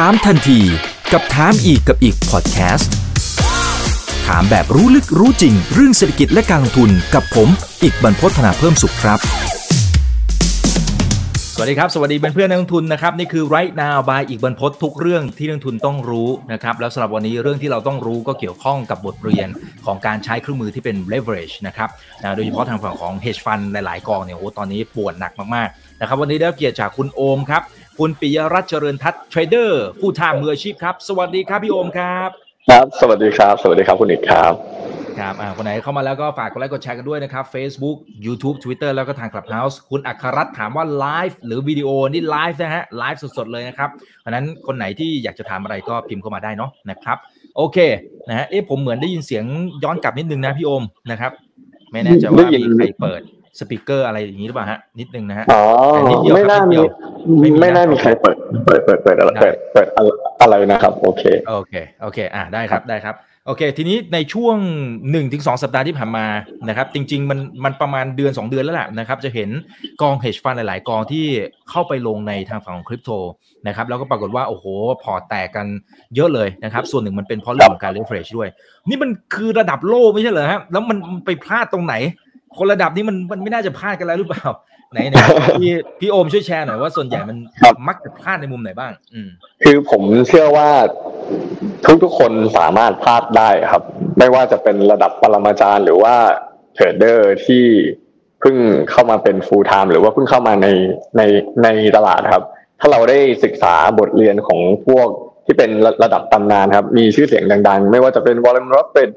ถามทันทีกับถามอีกกับอีกพอดแคสต์ถามแบบรู้ลึกรู้จริง เรื่องเศรษฐกิจและการลงทุนกับผม อีกบรรพฒนาเพิ่มสุขครับ สวัสดีครับ สวัสดีเพื่อนเพื่อนนักลงทุนนะครับ นี่คือ right now by อีกบรรพททุกเรื่องที่นักลงทุนต้องรู้นะครับแล้วสำหรับวันนี้เรื่องที่เราต้องรู้ก็เกี่ยวข้องกับบทเรียนของการใช้เครื่องมือที่เป็น leverage นะครับนะโดยเฉพาะทางฝั่งของ hedge fund หลาย ๆ กองเนี่ยโอ้ตอนนี้ปวดหนักมากๆนะครับวันนี้ได้เกียรติจากคุณโอมครับ คุณปิยรัตน์เจริญทัศน์ trader ผู้ทางมืออาชีพครับ สวัสดีครับพี่โอมครับ ครับ สวัสดีครับ สวัสดีครับคุณอีกครับ ครับอ่าคนไหนเข้ามาแล้วก็ฝากกดไลค์กดแชร์กันด้วยนะครับ Facebook YouTube Twitter แล้วก็ทาง Clubhouse คุณอัครรัตน์ถามว่าไลฟ์หรือวิดีโอนี่ไลฟ์นะฮะไลฟ์สดๆเลยนะครับเพราะนั้นคนไหนที่อยากจะถามอะไรก็พิมพ์เข้ามาได้เนาะนะครับ โอเคนะฮะเอ๊ะผมเหมือนได้ยินเสียงย้อนกลับนิดนึงนะพี่โอมนะครับ ไม่แน่ใจว่ามีใครเปิด สปีกเกอร์อะไรอย่างนี้หรือเปล่าฮะนิดนึงนะฮะอ๋อไม่น่ามีไม่น่ามีใครเปิดเปิดเปิดเปิดอะไรเปิดเปิดอะไรนะครับ โอเคโอเคโอเค อ่าได้ครับได้ครับโอเค ทีนี้ในช่วง1นถึงสสัปดาห์ที่ผ่านมานะครับ จริง ๆ มันมันประมาณเดือน 2 เดือนแล้วแหละนะครับ จะเห็นกอง hedge fund หลาย ๆ กองที่เข้าไปลงในทางฝั่งของคริปโตนะครับ แล้วก็ปรากฏว่า โอ้โห พอร์ตแตกกันเยอะเลยนะครับ ส่วนหนึ่งมันเป็นเพราะเรื่องของการ leverage ด้วย นี่มันคือระดับโลกไม่ใช่เหรอครับแล้วมันไปพลาดตรงไหน คนระดับนี้มันมันไม่น่าจะพลาดกันแล้วหรือเปล่า ไหนไหนพี่พี่โอมช่วยแชร์หน่อยว่าส่วนใหญ่มันมักจะพลาดในมุมไหนบ้าง อืมคือผมเชื่อว่าทุกทุกคนสามารถพลาดได้ครับ ไม่ว่าจะเป็นระดับปรมาจารย์ หรือว่าเทรดเดอร์ที่เพิ่งเข้ามาเป็น full time หรือว่าเพิ่งเข้ามาในในในตลาดครับ ถ้าเราได้ศึกษาบทเรียนของพวกที่เป็นระดับตำนานครับ มีชื่อเสียงดังๆ ไม่ว่าจะเป็น Warren Buffett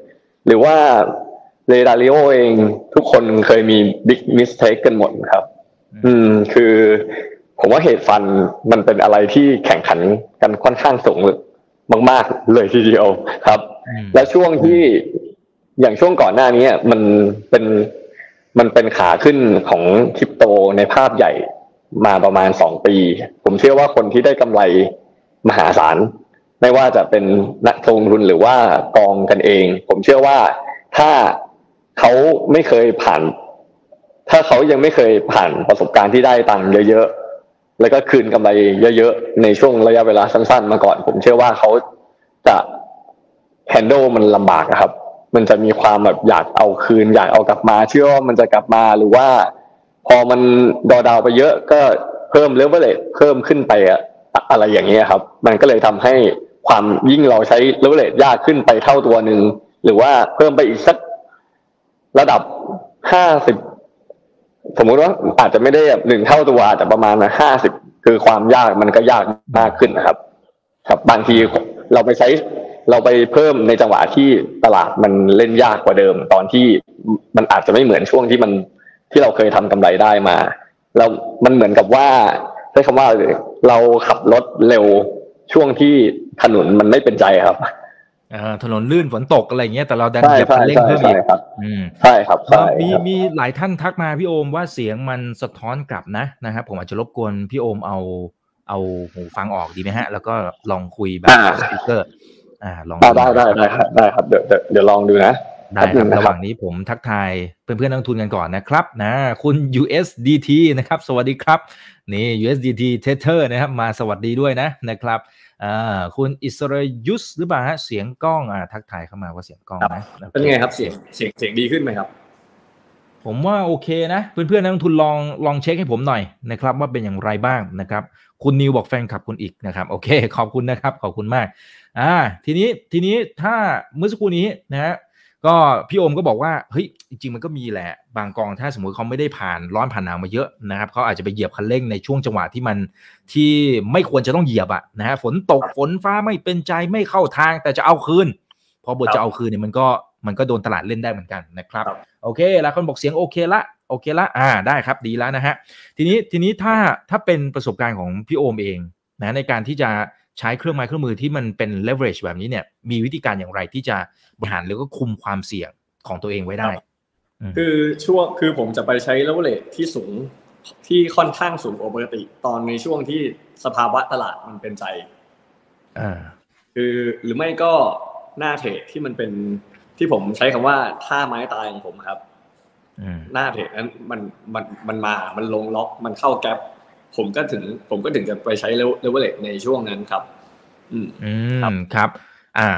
หรือว่า Ray Dalio เองทุกคนเคยมี big mistake กันหมดครับ อืม คือ ผมว่า hedge fund มันเป็นอะไรที่แข่งขันกันค่อนข้างสูงมาก ๆ เลยทีเดียวครับ และช่วงที่อย่างช่วงก่อนหน้านี้มันเป็นมันเป็นขาขึ้นของคริปโตในภาพใหญ่มาประมาณสองปี ผมเชื่อว่าคนที่ได้กำไรมหาศาล ไม่ว่าจะเป็นนักลงทุนหรือว่ากองกันเอง ผมเชื่อว่าถ้า เขาไม่เคยผ่าน ถ้าเขายังไม่เคยผ่านประสบการณ์ที่ได้ตังค์เยอะๆแล้วก็คืนกำไรเยอะๆในช่วงระยะเวลาสั้นๆ มาก่อน ผมเชื่อว่าเขาจะแฮนด์ลมันลำบากครับ มันจะมีความแบบอยากเอาคืน อยากเอากลับมา เชื่อว่ามันจะกลับมาหรือว่า พอมันดอดาวไปเยอะก็เพิ่มเลเวลเลเพิ่มขึ้นไปอะอะไรอย่างเงี้ยครับ มันก็เลยทำให้ความยิ่งเราใช้เลเวลเลตยากขึ้นไปเท่าตัวหนึ่งหรือว่าเพิ่มไปอีกสัก ระดับห้าสิบสมมุติว่าอาจจะไม่ได้แบบหนึ่งเท่าตัวแต่ประมาณห้าสิบคือความยากมันก็ยากมากขึ้นนะครับ ครับบางทีเราไปใช้เราไปเพิ่มในจังหวะที่ตลาดมันเล่นยากกว่าเดิม ตอนที่มันอาจจะไม่เหมือนช่วงที่มันที่เราเคยทำกำไรได้มา แล้วมันเหมือนกับว่าใช้คำว่าเราขับรถเร็วช่วงที่ถนนมันไม่เป็นใจครับ ถนนลื่นฝนตกอะไรเงี้ยแต่เราดันเหยียบคันเร่งเพิ่มอีกใช่ครับใช่มีมีหลายท่านทักมาพี่โอมว่าเสียงมันสะท้อนกลับนะนะครับผมอาจจะรบกวนพี่โอมเอาเอาหูฟังออกดีไหมฮะ แล้วก็ลองคุยแบบสปีกเกอร์ อ่าลองได้ได้ได้ครับได้ครับเดี๋ยวเดี๋ยวลองดูนะได้ครับระหว่างนี้ผมทักทายเพื่อนเพื่อนนักทุนกันก่อนนะครับนะคุณ USDT นะครับ สวัสดีครับ นี่ USDT Tether นะครับ มาสวัสดีด้วยนะนะครับอ่า คุณอิสรายุสหรือเปล่าฮะเสียงกล้องอ่าทักทายเข้ามาว่าเสียงกล้องนะเป็นไงครับเสียงเสียงเสียงดีขึ้นไหมครับ ผมว่าโอเคนะเพื่อนๆนักลงทุนลองลองเช็คให้ผมหน่อยนะครับ ว่าเป็นอย่างไรบ้างนะครับ คุณนิวบอกแฟนคลับคุณอีกนะครับ โอเค ขอบคุณนะครับ ขอบคุณมาก อ่า ทีนี้ทีนี้ถ้าเมื่อสักครู่นี้นะฮะ ก็พี่โอมก็บอกว่าเฮ้ยจริง ๆ มันก็มีแหละบางกองถ้าสมมติเขาไม่ได้ผ่านร้อนผ่านหนาวมาเยอะนะครับเขาอาจจะไปเหยียบคันเร่งในช่วงจังหวะที่มันที่ไม่ควรจะต้องเหยียบอะนะฮะฝนตกฝนฟ้าไม่เป็นใจไม่เข้าทางแต่จะเอาคืนพอบทจะเอาคืนเนี่ยมันก็มันก็โดนตลาดเล่นได้เหมือนกันนะครับโอเคแล้วคนบอกเสียงโอเคละโอเคละอ่าได้ครับดีแล้วนะฮะทีนี้ทีนี้ถ้าถ้าเป็นประสบการณ์ของพี่โอมเองนะในการที่จะ ใช้เครื่องไม้เครื่องมือที่มันเป็น leverage แบบนี้เนี่ย มีวิธีการอย่างไรที่จะบริหารหรือก็คุมความเสี่ยงของตัวเองไว้ได้ คือช่วงคือผมจะไปใช้ leverage ที่สูงที่ค่อนข้างสูงปกติ ตอนในช่วงที่สภาวะตลาดมันเป็นใจอ่าคือหรือไม่ก็หน้าเทรดที่มันเป็นที่ผมใช้คำว่าท่าไม้ตายของผมครับหน้าเทรดนั้นมันมันมันมา มันลงล็อก มันเข้าแก๊ป ผมก็ถึงผมก็ถึงจะไปใช้เลเวลเลในช่วงนั้นครับ อืมอืครับมครับ อ่า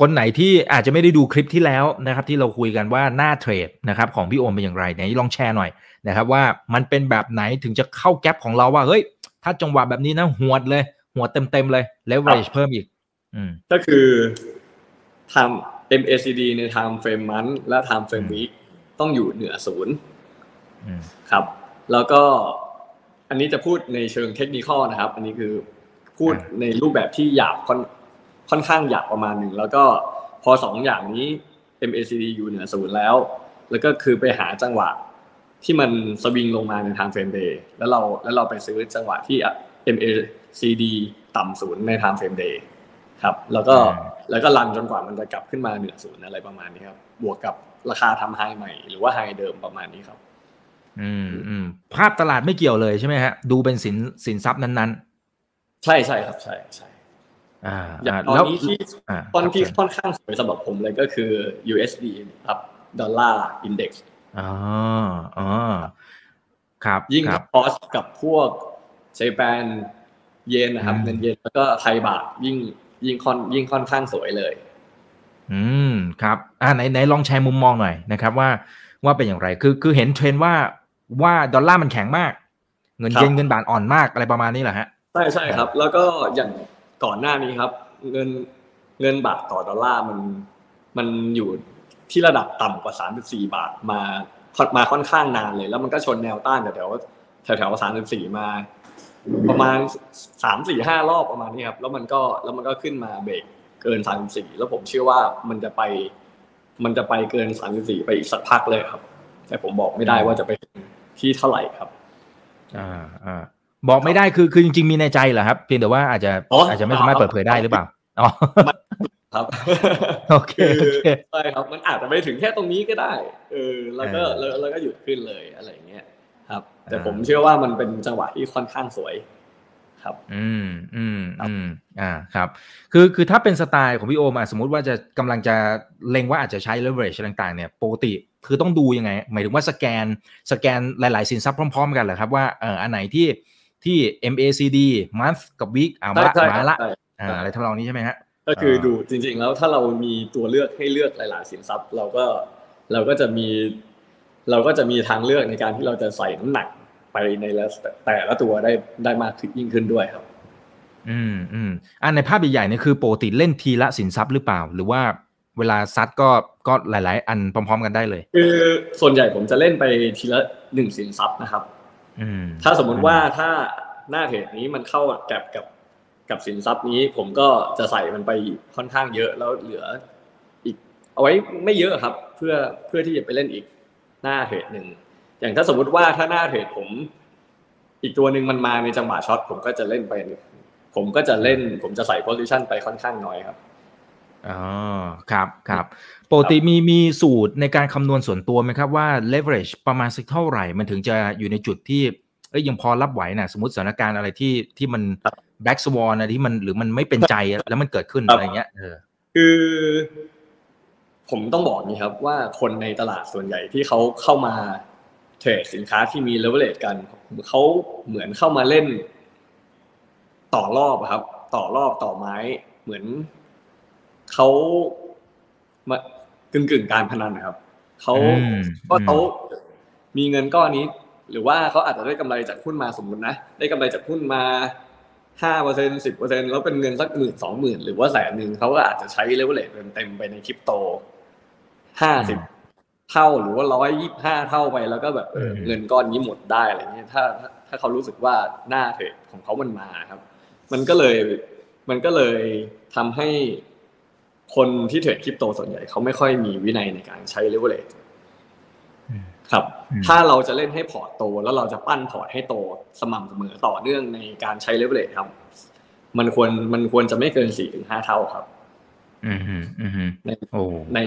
คนไหนที่อาจจะไม่ได้ดูคลิปที่แล้วนะครับ ที่เราคุยกันว่าหน้าเทรดนะครับ ของพี่โอมเป็นอย่างไรไหนลองแชร์หน่อยนะครับ ว่ามันเป็นแบบไหนถึงจะเข้าแก๊ปของเราว่าเฮ้ย ถ้าจังหวะแบบนี้นะหวดเลย หัวดเต็มๆเลย leverage เพิ่มอีก อืม ก็คือทำ MACD ใน time frame month และ time frame week ต้องอยู่เหนือศูนย์อืมครับ แล้วก็ อันนี้จะพูดในเชิงเทคนิคนะครับ อันนี้คือพูดอ่าในรูปแบบที่หยาบค่อนค่อนข้างหยาบประมาณหนึ่งแล้วก็พอสองอย่างนี้ MACD อยู่เหนือศูนย์แล้ว แล้วก็คือไปหาจังหวะที่มันสวิงลงมาในทาง frame day แล้วเราแล้วเราไปซื้อจังหวะที่ MACD ต่ำศูนย์ในทาง frame day ครับ แล้วก็อืมแล้วก็รันจนกว่ามันจะกลับขึ้นมาเหนือศูนย์อะไรประมาณนี้ครับ บวกกับราคาทำไฮใหม่ หรือว่าไฮเดิมประมาณนี้ครับ อืมอืมภาพตลาดไม่เกี่ยวเลยใช่ไหมฮะ ดูเป็นสินสินทรัพย์นั้นใช่ใช่ครับใช่ใช่ๆอ่าอย่างอ่าตอนแล้วนี้ที่อ่าตอนที่ครับค่อนข้างสวยสำหรับผมเลยก็คือ USD ครับDollar Indexอ๋ออ๋อครับยิ่งครับ cross กับพวก Japan Yen นะครับอืมเงินเยนแล้วก็ Thai Baht ยิ่งยิ่งค่อนยิ่งค่อนข้างสวยเลย อืมครับ อ่าไหนไหนลองแชร์มุมมองหน่อยนะครับ ว่าว่าเป็นอย่างไร คือคือเห็นเทรนด์ว่า ว่าดอลลาร์มันแข็งมาก เงินครับเยนเงินบาทอ่อนมากอะไรประมาณนี้เหรอฮะใช่ใช่ครับ แล้วก็อย่างก่อนหน้านี้ครับ เงินเงินบาทต่อดอลลาร์มันมันอยู่ที่ระดับต่ำกว่า 34 บาทมามาค่อนข้างนานเลย แล้วมันก็ชนแนวต้านแถวแถวแถวแถว34 มา ประมาณสามสี่ห้ารอบประมาณนี้ครับ แล้วมันก็แล้วมันก็ขึ้นมาเบรกเกิน 34 แล้วผมเชื่อว่ามันจะไป มันจะไปเกิน 34 ไปอีกสักพักเลยครับ แต่ผมบอกไม่ได้ว่าจะไปถึง ที่เท่าไหร่ครับ อ่าอ่าบอกไม่ได้คือคือจริงๆมีในใจเหรอครับ เพียงแต่ว่าอาจจะอ๋อออาจจะไม่สามารถเปิดเผยได้หรือเปล่าอ๋อครับโอเคคือโอเคใช่ครับมันอาจจะไปถึงแค่ตรงนี้ก็ได้เออแล้วก็เออแล้วแล้วก็หยุดขึ้นเลยอะไรอย่างเงี้ยครับ แต่อ่าผมเชื่อว่ามันเป็นจังหวะที่ค่อนข้างสวย ครับ อืมอืมอืมอ่าครับ คือคือถ้าเป็นสไตล์ของพี่โอมอะสมมติว่าจะกำลังจะเล็งว่าอาจจะใช้ leverage ต่างๆ เนี่ยปกติ คือต้องดูยังไง หมายถึงว่าสแกนสแกนหลาย ๆ สินทรัพย์พร้อม ๆ กันเหรอครับว่าเอออันไหนที่ที่ MACD month กับ week อ่าใช่มาใช่มาละใช่อ่าอะไรทำนองนี้ใช่ไหมฮะก็คือเอ่อดูจริง ๆ แล้วถ้าเรามีตัวเลือกให้เลือกหลาย ๆ สินทรัพย์ เราก็เราก็จะมี เราก็จะมีทางเลือกในการที่เราจะใส่น้ำหนักไปในละแต่ละตัวได้ได้มากขึ้นยิ่งขึ้นด้วยครับ อืมอืมอันในภาพใหญ่ๆเนี่ยคือปกติเล่นทีละสินทรัพย์หรือเปล่า หรือว่า เวลาซัดก็ก็หลาย ๆ อันพร้อม ๆ กันได้เลย คือส่วนใหญ่ผมจะเล่นไปทีละหนึ่งสินทรัพย์นะครับอืมถ้าสมมุติว่าถ้าหน้าเทรดนี้มันเข้ากับกับกับสินทรัพย์นี้ ผมก็จะใส่มันไปค่อนข้างเยอะแล้วเหลือ อีก เอาไว้ไม่เยอะครับ เพื่อเพื่อที่จะไปเล่นอีกหน้าเทรดหนึ่งอย่างถ้าสมมุติว่าถ้าหน้าเทรดผม อีกตัวหนึ่งมันมาในจังหวะช็อตผมก็จะเล่นไป ผมก็จะเล่น ผมจะใส่ position ไปค่อนข้างน้อยครับ อ๋อครับครับปกติมีมีสูตรในการคำนวณส่วนตัวไหมครับว่า leverage ประมาณสักเท่าไหร่ มันถึงจะอยู่ในจุดที่เอ้ยยังพอรับไหวนะสมมติสถานการณ์อะไรที่ที่มันครับ black swan นะที่มันหรือมันไม่เป็นใจอะแล้วมันเกิดขึ้นครับอะไรเงี้ยเออคือ ผมต้องบอกนี้ครับว่าคนในตลาดส่วนใหญ่ที่เขาเข้ามาเทรดสินค้าที่มีเลเวลเลตกันเขาเหมือนเข้ามาเล่น ต่อรอบอะครับ ต่อรอบต่อไม้เหมือน เขามากึ่งกึ่งๆการพนันนะครับเขาอืมก็เขาอืมมีเงินก้อนนี้ หรือว่าเขาอาจจะได้กำไรจากหุ้นมาสมมตินะได้กำไรจากหุ้นมาห้าเปอร์เซ็นสิบเปอร์เซ็นแล้วเป็นเงินสักหมื่นสองหมื่นหรือว่าแสนหนึ่งเขาก็อาจจะใช้เลเวลเลตเต็มๆไปในคริปโตห้าสิบเท่าหรือว่าร้อยยี่ห้าเท่าไปแล้วก็แบบเอออืมเงินก้อนนี้หมดได้อะไรเงี้ยถ้าถ้าถ้าเขารู้สึกว่าหน้าเทรดของเขามันมาครับ มันก็เลยมันก็เลยทำให้ คนที่เทรดคริปโตส่วนใหญ่เขาไม่ค่อยมีวินัยในการใช้เลเวลเลตอืมครับอืมถ้าเราจะเล่นให้พอร์ตโต แล้วเราจะปั้นพอร์ตให้โตสม่ำเสมอต่อเนื่องในการใช้เลเวลเลทครับ มันควรมันควรจะไม่เกินสี่ถึงห้าเท่าครับอืมอืมอืมอืมในโอ้ใน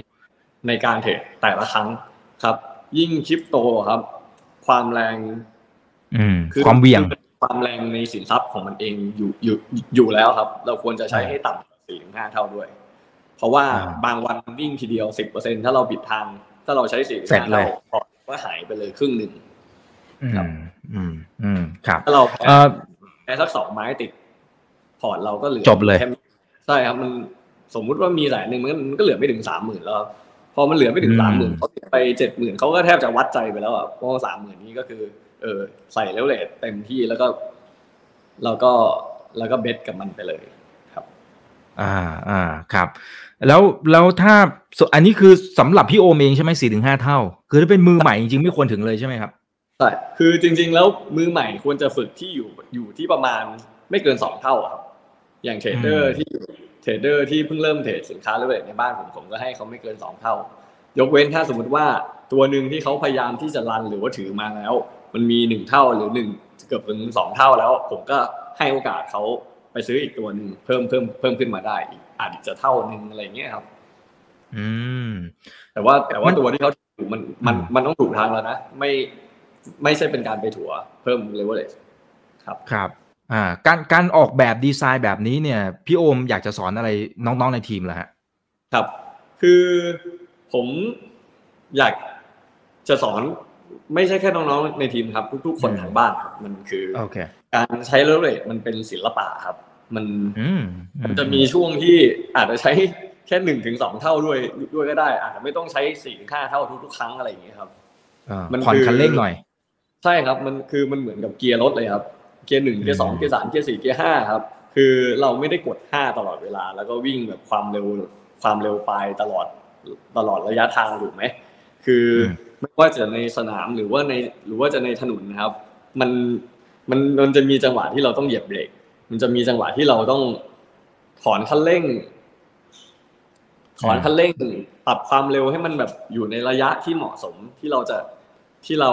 ในการเทรดแต่ละครั้งครับ ยิ่งคริปโตครับ ความแรง อืมคือความเหวี่ยงความแรงในสินทรัพย์ของมันเองอยู่อยู่อยู่แล้วครับ เราควรจะใช้อ่าให้ต่ำสี่ถึงห้าเท่าด้วย เพราะว่าอ่าบางวันวิ่งทีเดียวสิบเปอร์เซ็นถ้าเราบิดทาง ถ้าเราใช้สี่ถึงเสร็จห้าเลเท่ายพอร์ตก็หายไปเลยครึ่งหนึ่งอืครับมอืม อืม ครับ ถ้าเราแพ้เอ่อแพ้สักสองไม้ติด พอร์ตเราก็เหลือจบเลยแค่ใช่ครับมันสมมุติว่ามีแสนหนึ่งมันก็มันก็เหลือไม่ถึงสามหมื่นแล้วครับพอมันเหลือไม่ถึงอืสามมหมื่นเขาไปเจ็ดหมื่นเขาก็แทบจะวัดใจไปแล้วอะเพราะสามหมื่นนี้ก็คือ เออ ใส่แล้วเลทเต็มที่แล้วก็ แล้วก็แล้วก็เบสกับมันไปเลยครับ อ่าอ่าครับ แล้วแล้วถ้าส่วนอันนี้คือสำหรับพี่โอมเองใช่ไหมสี่ถึงห้าเท่า คือถ้าเป็นมือใหม่จริงๆไม่ควรถึงเลยใช่ไหมครับใช่คือจริง ๆ แล้วมือใหม่ควรจะฝึกที่อยู่อยู่ที่ประมาณไม่เกินสองเท่าอะครับอย่างเทรดเดอร์อืมที่เทรดเดอร์ที่เพิ่งเริ่มเทรดสินค้าเลยในบ้านผมผมก็ให้เขาไม่เกินสองเท่า ยกเว้นถ้าสมมติว่าตัวหนึ่งที่เขาพยายามที่จะ run หรือว่าถือมาแล้ว มันมีหนึ่งเท่าหรือหนึ่งเกือบถึงสองเท่าแล้ว ผมก็ให้โอกาสเขา ไปซื้ออีกตัวหนึ่งเพิ่มเพิ่มเพิ่มขึ้นมาได้อีกอาจจะเท่าหนึ่งอะไรอย่างเงี้ยครับ อืม แต่ว่าแต่ว่ามันตัวที่เขาถือมันมันอืมมันต้องถูกทางแล้วนะไม่ไม่ใช่เป็นการไปถัวเพิ่มเลเวลเลครับครับ อ่า การการออกแบบดีไซน์แบบนี้เนี่ย พี่โอมอยากจะสอนอะไรน้องๆในทีมเหรอฮะครับ คือผมอยากจะสอน ไม่ใช่แค่น้องๆในทีมครับ ทุก ๆ คนอืมทางบ้านครับมันคือโอเคการใช้เลเวลเลมันเป็นศิลปะครับ มันอืมมันจะมีช่วงที่อาจจะใช้แค่หนึ่งถึงสองเท่าด้วยด้วยก็ได้ อาจจะไม่ต้องใช้สี่ถึงห้าเท่าทุกๆครั้งอะไรอย่างเงี้ยครับอ่ามันผ่อนคือคันเร่งหน่อย ใช่ครับมันคือมันเหมือนกับเกียร์รถเลยครับ เกียร์หนึ่งเกียร์สองอืมเกียร์สามเกียร์สี่เกียร์ห้าครับ คือเราไม่ได้กดห้าตลอดเวลา แล้วก็วิ่งแบบความเร็วความเร็วไปตลอดตลอดระยะทางถูกไหมคืออ ไม่ว่าจะในสนามหรือว่าในหรือว่าจะในถนนนะครับ มันมันมันจะมีจังหวะที่เราต้องเหยียบเบรกมันจะมีจังหวะที่เราต้องถอนคันเร่ง ถอนคันเร่งปรับความเร็วให้มันแบบอยู่ในระยะที่เหมาะสมที่เราจะที่เรา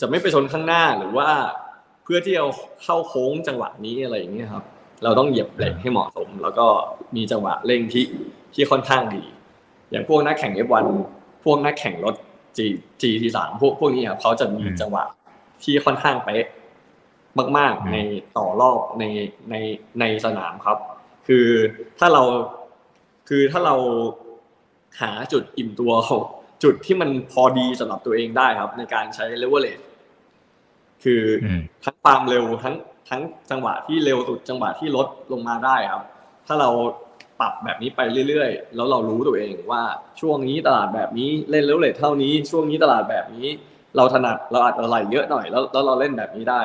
จะไม่ไปชนข้างหน้าหรือว่าเพื่อที่เราเข้าโค้งจังหวะนี้อะไรอย่างเงี้ยครับ เราต้องเหยียบเบรกให้เหมาะสม แล้วก็มีจังหวะเร่งที่ที่ค่อนข้างดี อย่างพวกนักแข่ง F1 พวกนักแข่งรถ G GT3 พวกพวกนี้ครับเขาจะมีอืมจังหวะที่ค่อนข้างเป๊ะมากอืมๆในต่อรอบในในในสนามครับ คือถ้าเราคือถ้าเราหาจุดอิ่มตัวของจุดที่มันพอดีสำหรับตัวเองได้ครับ ในการใช้เลเวลเลคืออืมทั้งความเร็วทั้งทั้งจังหวะที่เร็วสุดจังหวะที่ลดลงมาได้ครับ ถ้าเรา ปรับแบบนี้ไปเรื่อยๆ แล้วเรารู้ตัวเองว่าช่วงนี้ตลาดแบบนี้เล่นเลเวลเลเท่านี้ ช่วงนี้ตลาดแบบนี้ เราถนัดเราอาจจะไหลเยอะหน่อยแล้วแล้วเราเล่นแบบนี้ได้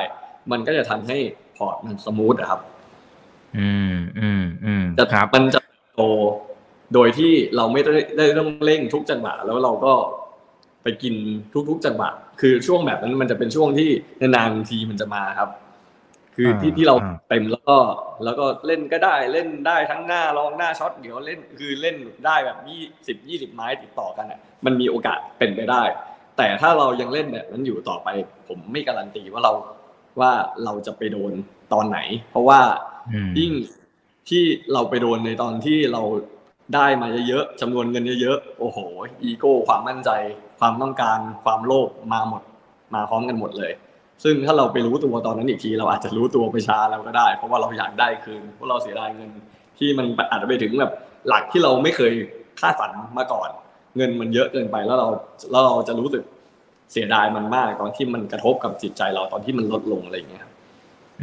มันก็จะทำให้พอร์ตมัน smooth อะครับ อืมอืมอืมจะครับมันจะโตโดยที่เราไม่ได้ได้ต้องเร่งทุกจังหวะแล้วเราก็ไปกินทุกๆจังหวะคือช่วงแบบนั้นมันจะเป็นช่วงที่นานๆทีมันจะมาครับ คือที่อ่าที่เราอ่าเต็มแล้วก็แล้วก็เล่นก็ได้เล่นได้ทั้งหน้ารองหน้าช็อตเดี๋ยวเล่นคือเล่นได้แบบยี่สิบยี่สิบไม้ติดต่อกันอะมันมีโอกาสเป็นไปได้ แต่ถ้าเรายังเล่นแบบนั้นอยู่ต่อไป ผมไม่การันตีว่าเราว่าเราจะไปโดนตอนไหน เพราะว่าอืมยิ่งที่เราไปโดนในตอนที่เราได้มาเยอะๆจำนวนเงินเยอะๆโอ้โห อีโก้ ความมั่นใจ ความต้องการ ความโลภมาหมด มาพร้อมกันหมดเลย ซึ่งถ้าเราไปรู้ตัวตอนนั้นอีกที เราอาจจะรู้ตัวไปช้าแล้วก็ได้ เพราะว่าเราอยากได้คืนเพราะเราเสียดายเงิน ที่มันอาจจะไปถึงแบบหลักที่เราไม่เคยคาดฝันมาก่อน เงินมันเยอะเกินไปแล้วเราแล้วเราจะรู้สึกเสียดายมันมากตอนที่มันกระทบกับจิตใจเราตอนที่มันลดลงอะไรอย่างเงี้ยครับ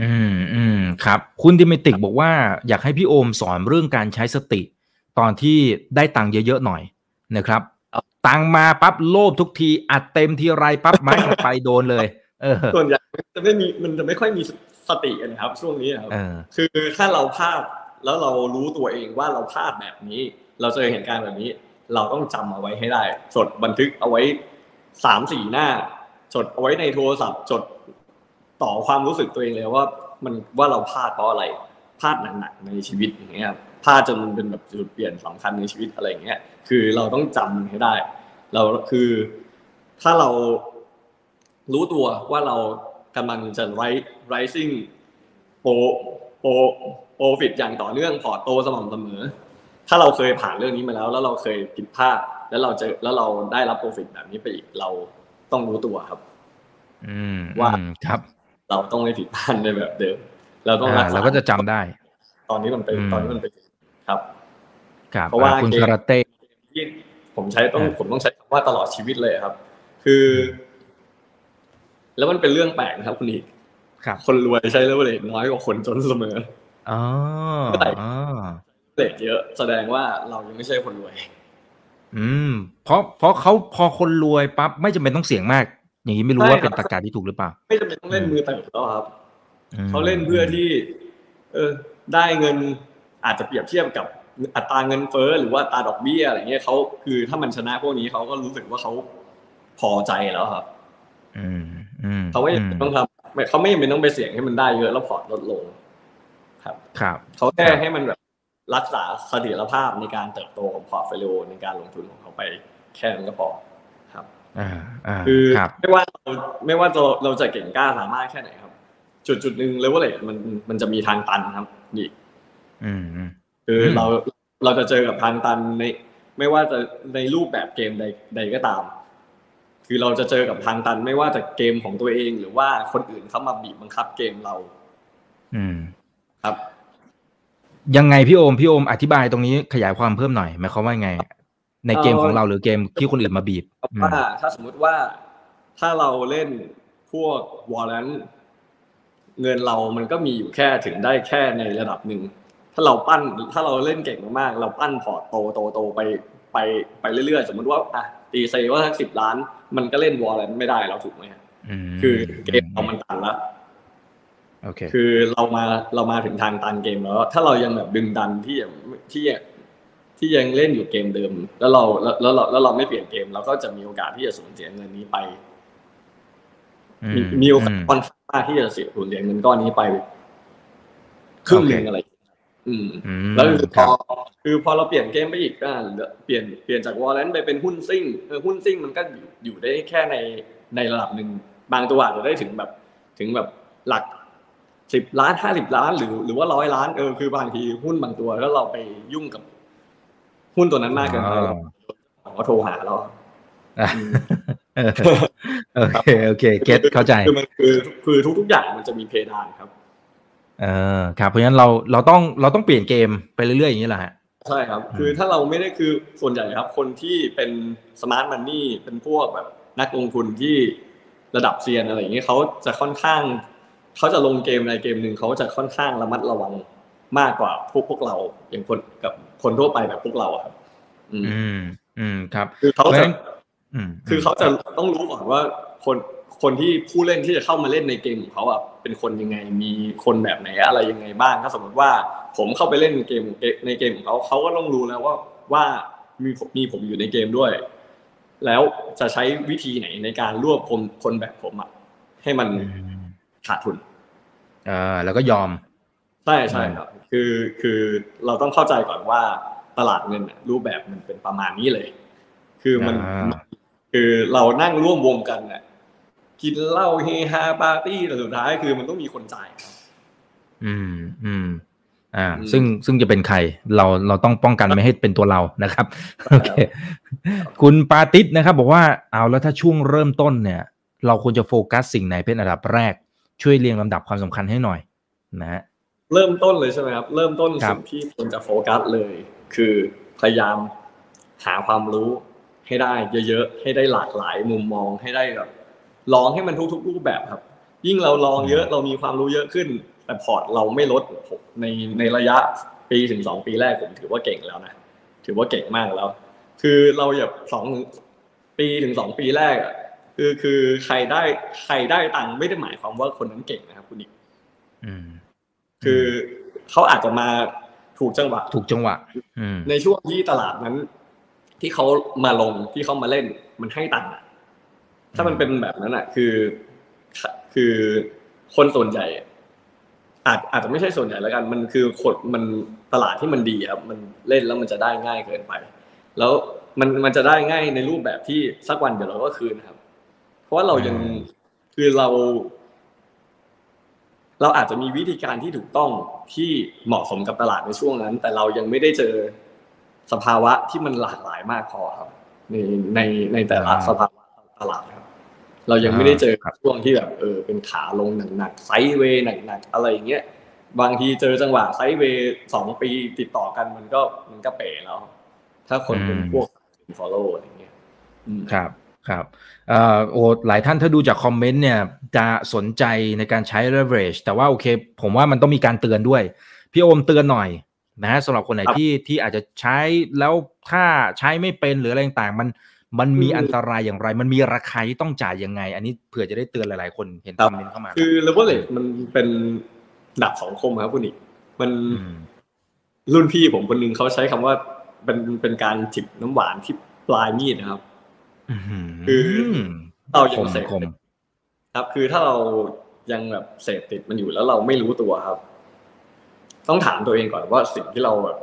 อืมอืมครับ คุณดิเมติกบอกว่าอยากให้พี่โอมสอนเรื่องการใช้สติ ตอนที่ได้ตังค์เยอะๆหน่อยนะครับครับตังค์มาปั๊บโลภทุกทีอัดเต็มทีไรปั๊บไม้ถัดไปโดนเลยเออ ส่วนใหญ่จะไม่มีมันจะไม่ค่อยมีสติกันนะครับ ช่วงนี้ครับเออคือถ้าเราพลาดแล้วเรารู้ตัวเองว่าเราพลาดแบบนี้ เราเจอเหตุการณ์แบบนี้ เราต้องจำเอาไว้ให้ได้ จดบันทึกเอาไว้สามสี่หน้า จดเอาไว้ในโทรศัพท์ จดต่อความรู้สึกตัวเองเลยว่ามันว่าเราพลาดเพราะอะไรพลาดหนักๆในชีวิตอย่างเงี้ยครับพลาดจนมันเป็นแบบจุดเปลี่ยนสำคัญในชีวิตอะไรอย่างเงี้ย คือเราต้องจำมันให้ได้ เราคือถ้าเรา รู้ตัวว่าเรากำลังจะ ri- rising โปรโปรโปรฟิตอย่างต่อเนื่องพอร์ตโตสม่ำเสมอ ถ้าเราเคยผ่านเรื่องนี้มาแล้ว แล้วเราเคยผิดพลาดแล้วเราเจอแล้วเราได้รับโปรฟิตแบบนี้ไปอีกเราต้องรู้ตัวครับ อืมว่าอืมครับ เราต้องไม่ผิดพลาดในแบบเดิมเราต้องอ่ารักษาเราก็จะจำได้ ตอนนี้มันเป็นอืมตอนนี้มันเป็นครับครับเพราะว่าอ่คุณเกมคาราเต้ที่ผมใช้ต้องอ่าผมต้องใช้คำว่าตลอดชีวิตเลยครับ คือ แล้วมันเป็นเรื่องแปลกนะครับ คุณอีกครับ คนรวยใช้เลเวลเลน้อยกว่าคนจนเสมออ๋อเมื่อไหร่อ๋อเลทเยอะ แสดงว่าเรายังไม่ใช่คนรวย อืม เพราะเพราะเขาพอคนรวยปั๊บไม่จำเป็นต้องเสี่ยงมาก อย่างนี้ไม่รู้ใช่ว่าครับเป็นตรรกะที่ถูกหรือเปล่า ไม่จำเป็นต้องเล่นมือเติบแล้วครับอืมเขาเล่นเพื่อที่ เออ ได้เงินอาจจะเปรียบเทียบกับอัตราเงินเฟ้อหรือว่าอัตราดอกเบี้ยอะไรเงี้ยเขาคือถ้ามันชนะพวกนี้เขาก็รู้สึกว่าเขาพอใจแล้วครับ อืมอืม เขาไม่จำเป็นต้องทำไม่เขาไม่จำเป็นต้องไปเสี่ยงให้มันได้เยอะแล้วพอร์ตลดลง ครับ ครับเขาแค่ครับให้มันแบบรักษาเสถียรภาพในการเติบโตของพอร์ตโฟลิโอในการลงทุนของเขาไปแค่นั้นก็พอครับอ่าอ่าคือครับไม่ว่าเราไม่ว่าเราเราจะเก่งกล้าสามารถแค่ไหนครับ จุดจุดหนึ่งเลเวลเลมันมันจะมีทางตันครับนี่อืมอืมคืออมเราเราจะเจอกับทางตันใน ไม่ว่าจะในรูปแบบเกมใดใดก็ตาม คือเราจะเจอกับทางตันไม่ว่าจะเกมของตัวเองหรือว่าคนอื่นเข้ามาบีบบังคับเกมเรา อืม ครับ ยังไงพี่โอมพี่โอมอธิบายตรงนี้ขยายความเพิ่มหน่อยหมายความว่าไง ในเกมของเราหรือเกมที่คนอื่นมาบีบอืมว่าถ้าสมมุติว่าถ้าเราเล่นพวก warrant เงินเรามันก็มีอยู่แค่ถึงได้แค่ในระดับหนึ่งถ้าเราปั้นถ้าเราเล่นเก่งมากๆเราปั้นพอร์ตโตโตโตไปไปไปเรื่อยๆ สมมติว่าอะตีซะว่าสักสิบล้าน มันก็เล่น warrant ไม่ได้เราถูกไหมฮะมคือเกมเรามันตันแล้วโอเคคือเรามาเรามาถึงทางตันเกมแล้ว ถ้าเรายังแบบดึงดันที่ยังที่ที่ยังเล่นอยู่เกมเดิม แล้วเราแล้วแล้วเราแล้วเราไม่เปลี่ยนเกมเราก็จะมีโอกาสที่จะสูญเสียเงินนี้ไปมีมีโอกาสค่อนข้างมากที่จะเสียสูญเสียเงินก้อนนี้ไปครึ่งหนึ่งโอเคอะไร อืมอืมแล้วคือพครัอบคือพอเราเปลี่ยนเกมไปอีกก็เปลี่ยนเปลี่ยนจากวอลเลนไปเป็นหุ้นซิ่งเออหุ้นซิ่งมันก็อยู่อยู่ได้แค่ในในระดับหนึ่งบางตัวอาจจะได้ถึงแบบถึงแบบหลักสิบล้านห้าสิบล้านหรือหรือว่าร้อยล้านเออคือบางทีหุ้นบางตัวแล้วเราไปยุ่งกับ หุ้นตัวนั้นมากเกินไปเราเราโทรหาเราอะเออโอเคโอเคเก็ตเข้าใจคือมันคือคือทุกๆอย่างมันจะมีเพดานครับ เออครับเพราะฉะนั้นเราเราต้องเราต้องเปลี่ยนเกมไปเรื่อยๆอย่างนี้แหละฮะใช่ครับอืมคือถ้าเราไม่ได้คือส่วนใหญ่ครับ คนที่เป็นสมาร์ทมันนี่เป็นพวกแบบนักลงทุนที่ระดับเซียนอะไรอย่างเงี้ยเขาจะค่อนข้างเขาจะลงเกมในเกมหนึ่งเขาจะค่อนข้างระมัดระวังมากกว่าพวกพวกเราอย่างคนกับคนทั่วไปแบบพวกเราอะครับอืมอืม อืมครับ คือเขาเพราะฉะจะนั้นอืมคือเขาจะต้องรู้ก่อนว่าคน คนที่ผู้เล่นที่จะเข้ามาเล่นในเกมของเขาอะเป็นคนยังไงมีคนแบบไหนอะไรยังไงบ้าง ถ้าสมมติว่าผมเข้าไปเล่นเกมในเกมของเขาเขาก็ต้องรู้แล้วว่าว่ามีมีผมอยู่ในเกมด้วย แล้วจะใช้วิธีไหนในการรวบคนคนแบบผมอะให้มันอืมขาดทุนเออแล้วก็ยอมใช่ใช่ครับ คือคือเราต้องเข้าใจก่อนว่าตลาดเงินน่ะรูปแบบมันเป็นประมาณนี้เลย คือมันอ่าคือเรานั่งร่วมวงกันน่ะ กินเหล้าเฮฮาปาร์ตี้แต่สุดท้ายคือมันต้องมีคนจ่ายครับ อืมอืมอ่าอืมซึ่งซึ่งจะเป็นใคร เราเราต้องป้องกันไม่ให้เป็นตัวเรานะครับโอเคคุณปาติสนะครับ บอกว่าเอาแล้วถ้าช่วงเริ่มต้นเนี่ย เราควรจะโฟกัสสิ่งไหนเป็นอันดับแรก ช่วยเรียงลำดับความสำคัญให้หน่อย นะฮะเริ่มต้นเลยใช่ไหมครับ เริ่มต้นครับสิ่งที่ควรจะโฟกัสเลย คือพยายามหาความรู้ให้ได้เยอะๆ ให้ได้หลากหลายมุมมองให้ได้แบบ ลองให้มันทุกๆรูปแบบครับ ยิ่งเราลองเยอะเรามีความรู้เยอะขึ้น แต่พอร์ตเราไม่ลดผมในในระยะปีถึงสองปีแรกผมถือว่าเก่งแล้วนะถือว่าเก่งมากแล้ว คือเราอย่าสองปีถึงสองปีแรกอะคือคือใครได้ใครได้ตังค์ไม่ได้หมายความว่าคนนั้นเก่งนะครับ คุณอีกอืมคือเขาอาจจะมาถูกจังหวะ ถูกจังหวะอืมในช่วงที่ตลาดนั้น ที่เขามาลงที่เขามาเล่นมันให้ตังค์อะ ถ้ามันเป็นแบบนั้นอะ คือ คือคนส่วนใหญ่อะอาจอาจจะไม่ใช่ส่วนใหญ่แล้วกัน มันคือคนมันตลาดที่มันดีครับ มันเล่นแล้วมันจะได้ง่ายเกินไป แล้วมันมันจะได้ง่ายในรูปแบบที่สักวันเดี๋ยวเราก็คืนนะครับ เพราะว่าเรายังอืมคือเรา เราอาจจะมีวิธีการที่ถูกต้องที่เหมาะสมกับตลาดในช่วงนั้น แต่เรายังไม่ได้เจอสภาวะที่มันหลากหลายมากพอครับ ในในในแต่ละอ่าสภาวะ ตลาดครับ เรายังไม่ได้เจอครับช่วงที่แบบเออเป็นขาลงหนักๆไซด์เวย์หนักๆอะไรอย่างเงี้ยบางทีเจอจังหวะไซด์เวย์สองปีติดต่อกันมันก็มันก็เป๋แล้ว ถ้าคนเป็นพวก follow อะไรอย่างเงี้ยอืมครับครับเอ่อโอ้หลายท่านถ้าดูจากคอมเมนต์เนี่ย จะสนใจในการใช้ leverage แต่ว่าโอเค ผมว่ามันต้องมีการเตือนด้วย พี่โอมเตือนหน่อยนะฮะสำหรับคนไหนที่ที่อาจจะใช้แล้วถ้าใช้ไม่เป็นหรืออะไรต่างๆมัน มันมีอันตรายอย่างไร มันมีราคาที่ต้องจ่ายยังไง อันนี้เผื่อจะได้เตือนหลายๆ คนเห็นคอมเมนต์เข้ามา คือ leverage มันเป็นดับสองคมครับคุณอีกมันมรุ่นพี่ผมคนหนึงเขาใช้คำว่าเป็นเป็นการจิบน้ำหวานที่ปลายมีดนะครับอื้อหืคือเราคยังมเสพคมครับ คือถ้าเรายังแบบเสพติดมันอยู่แล้วเราไม่รู้ตัวครับ ต้องถามตัวเองก่อนว่าสิ่งที่เราแบบ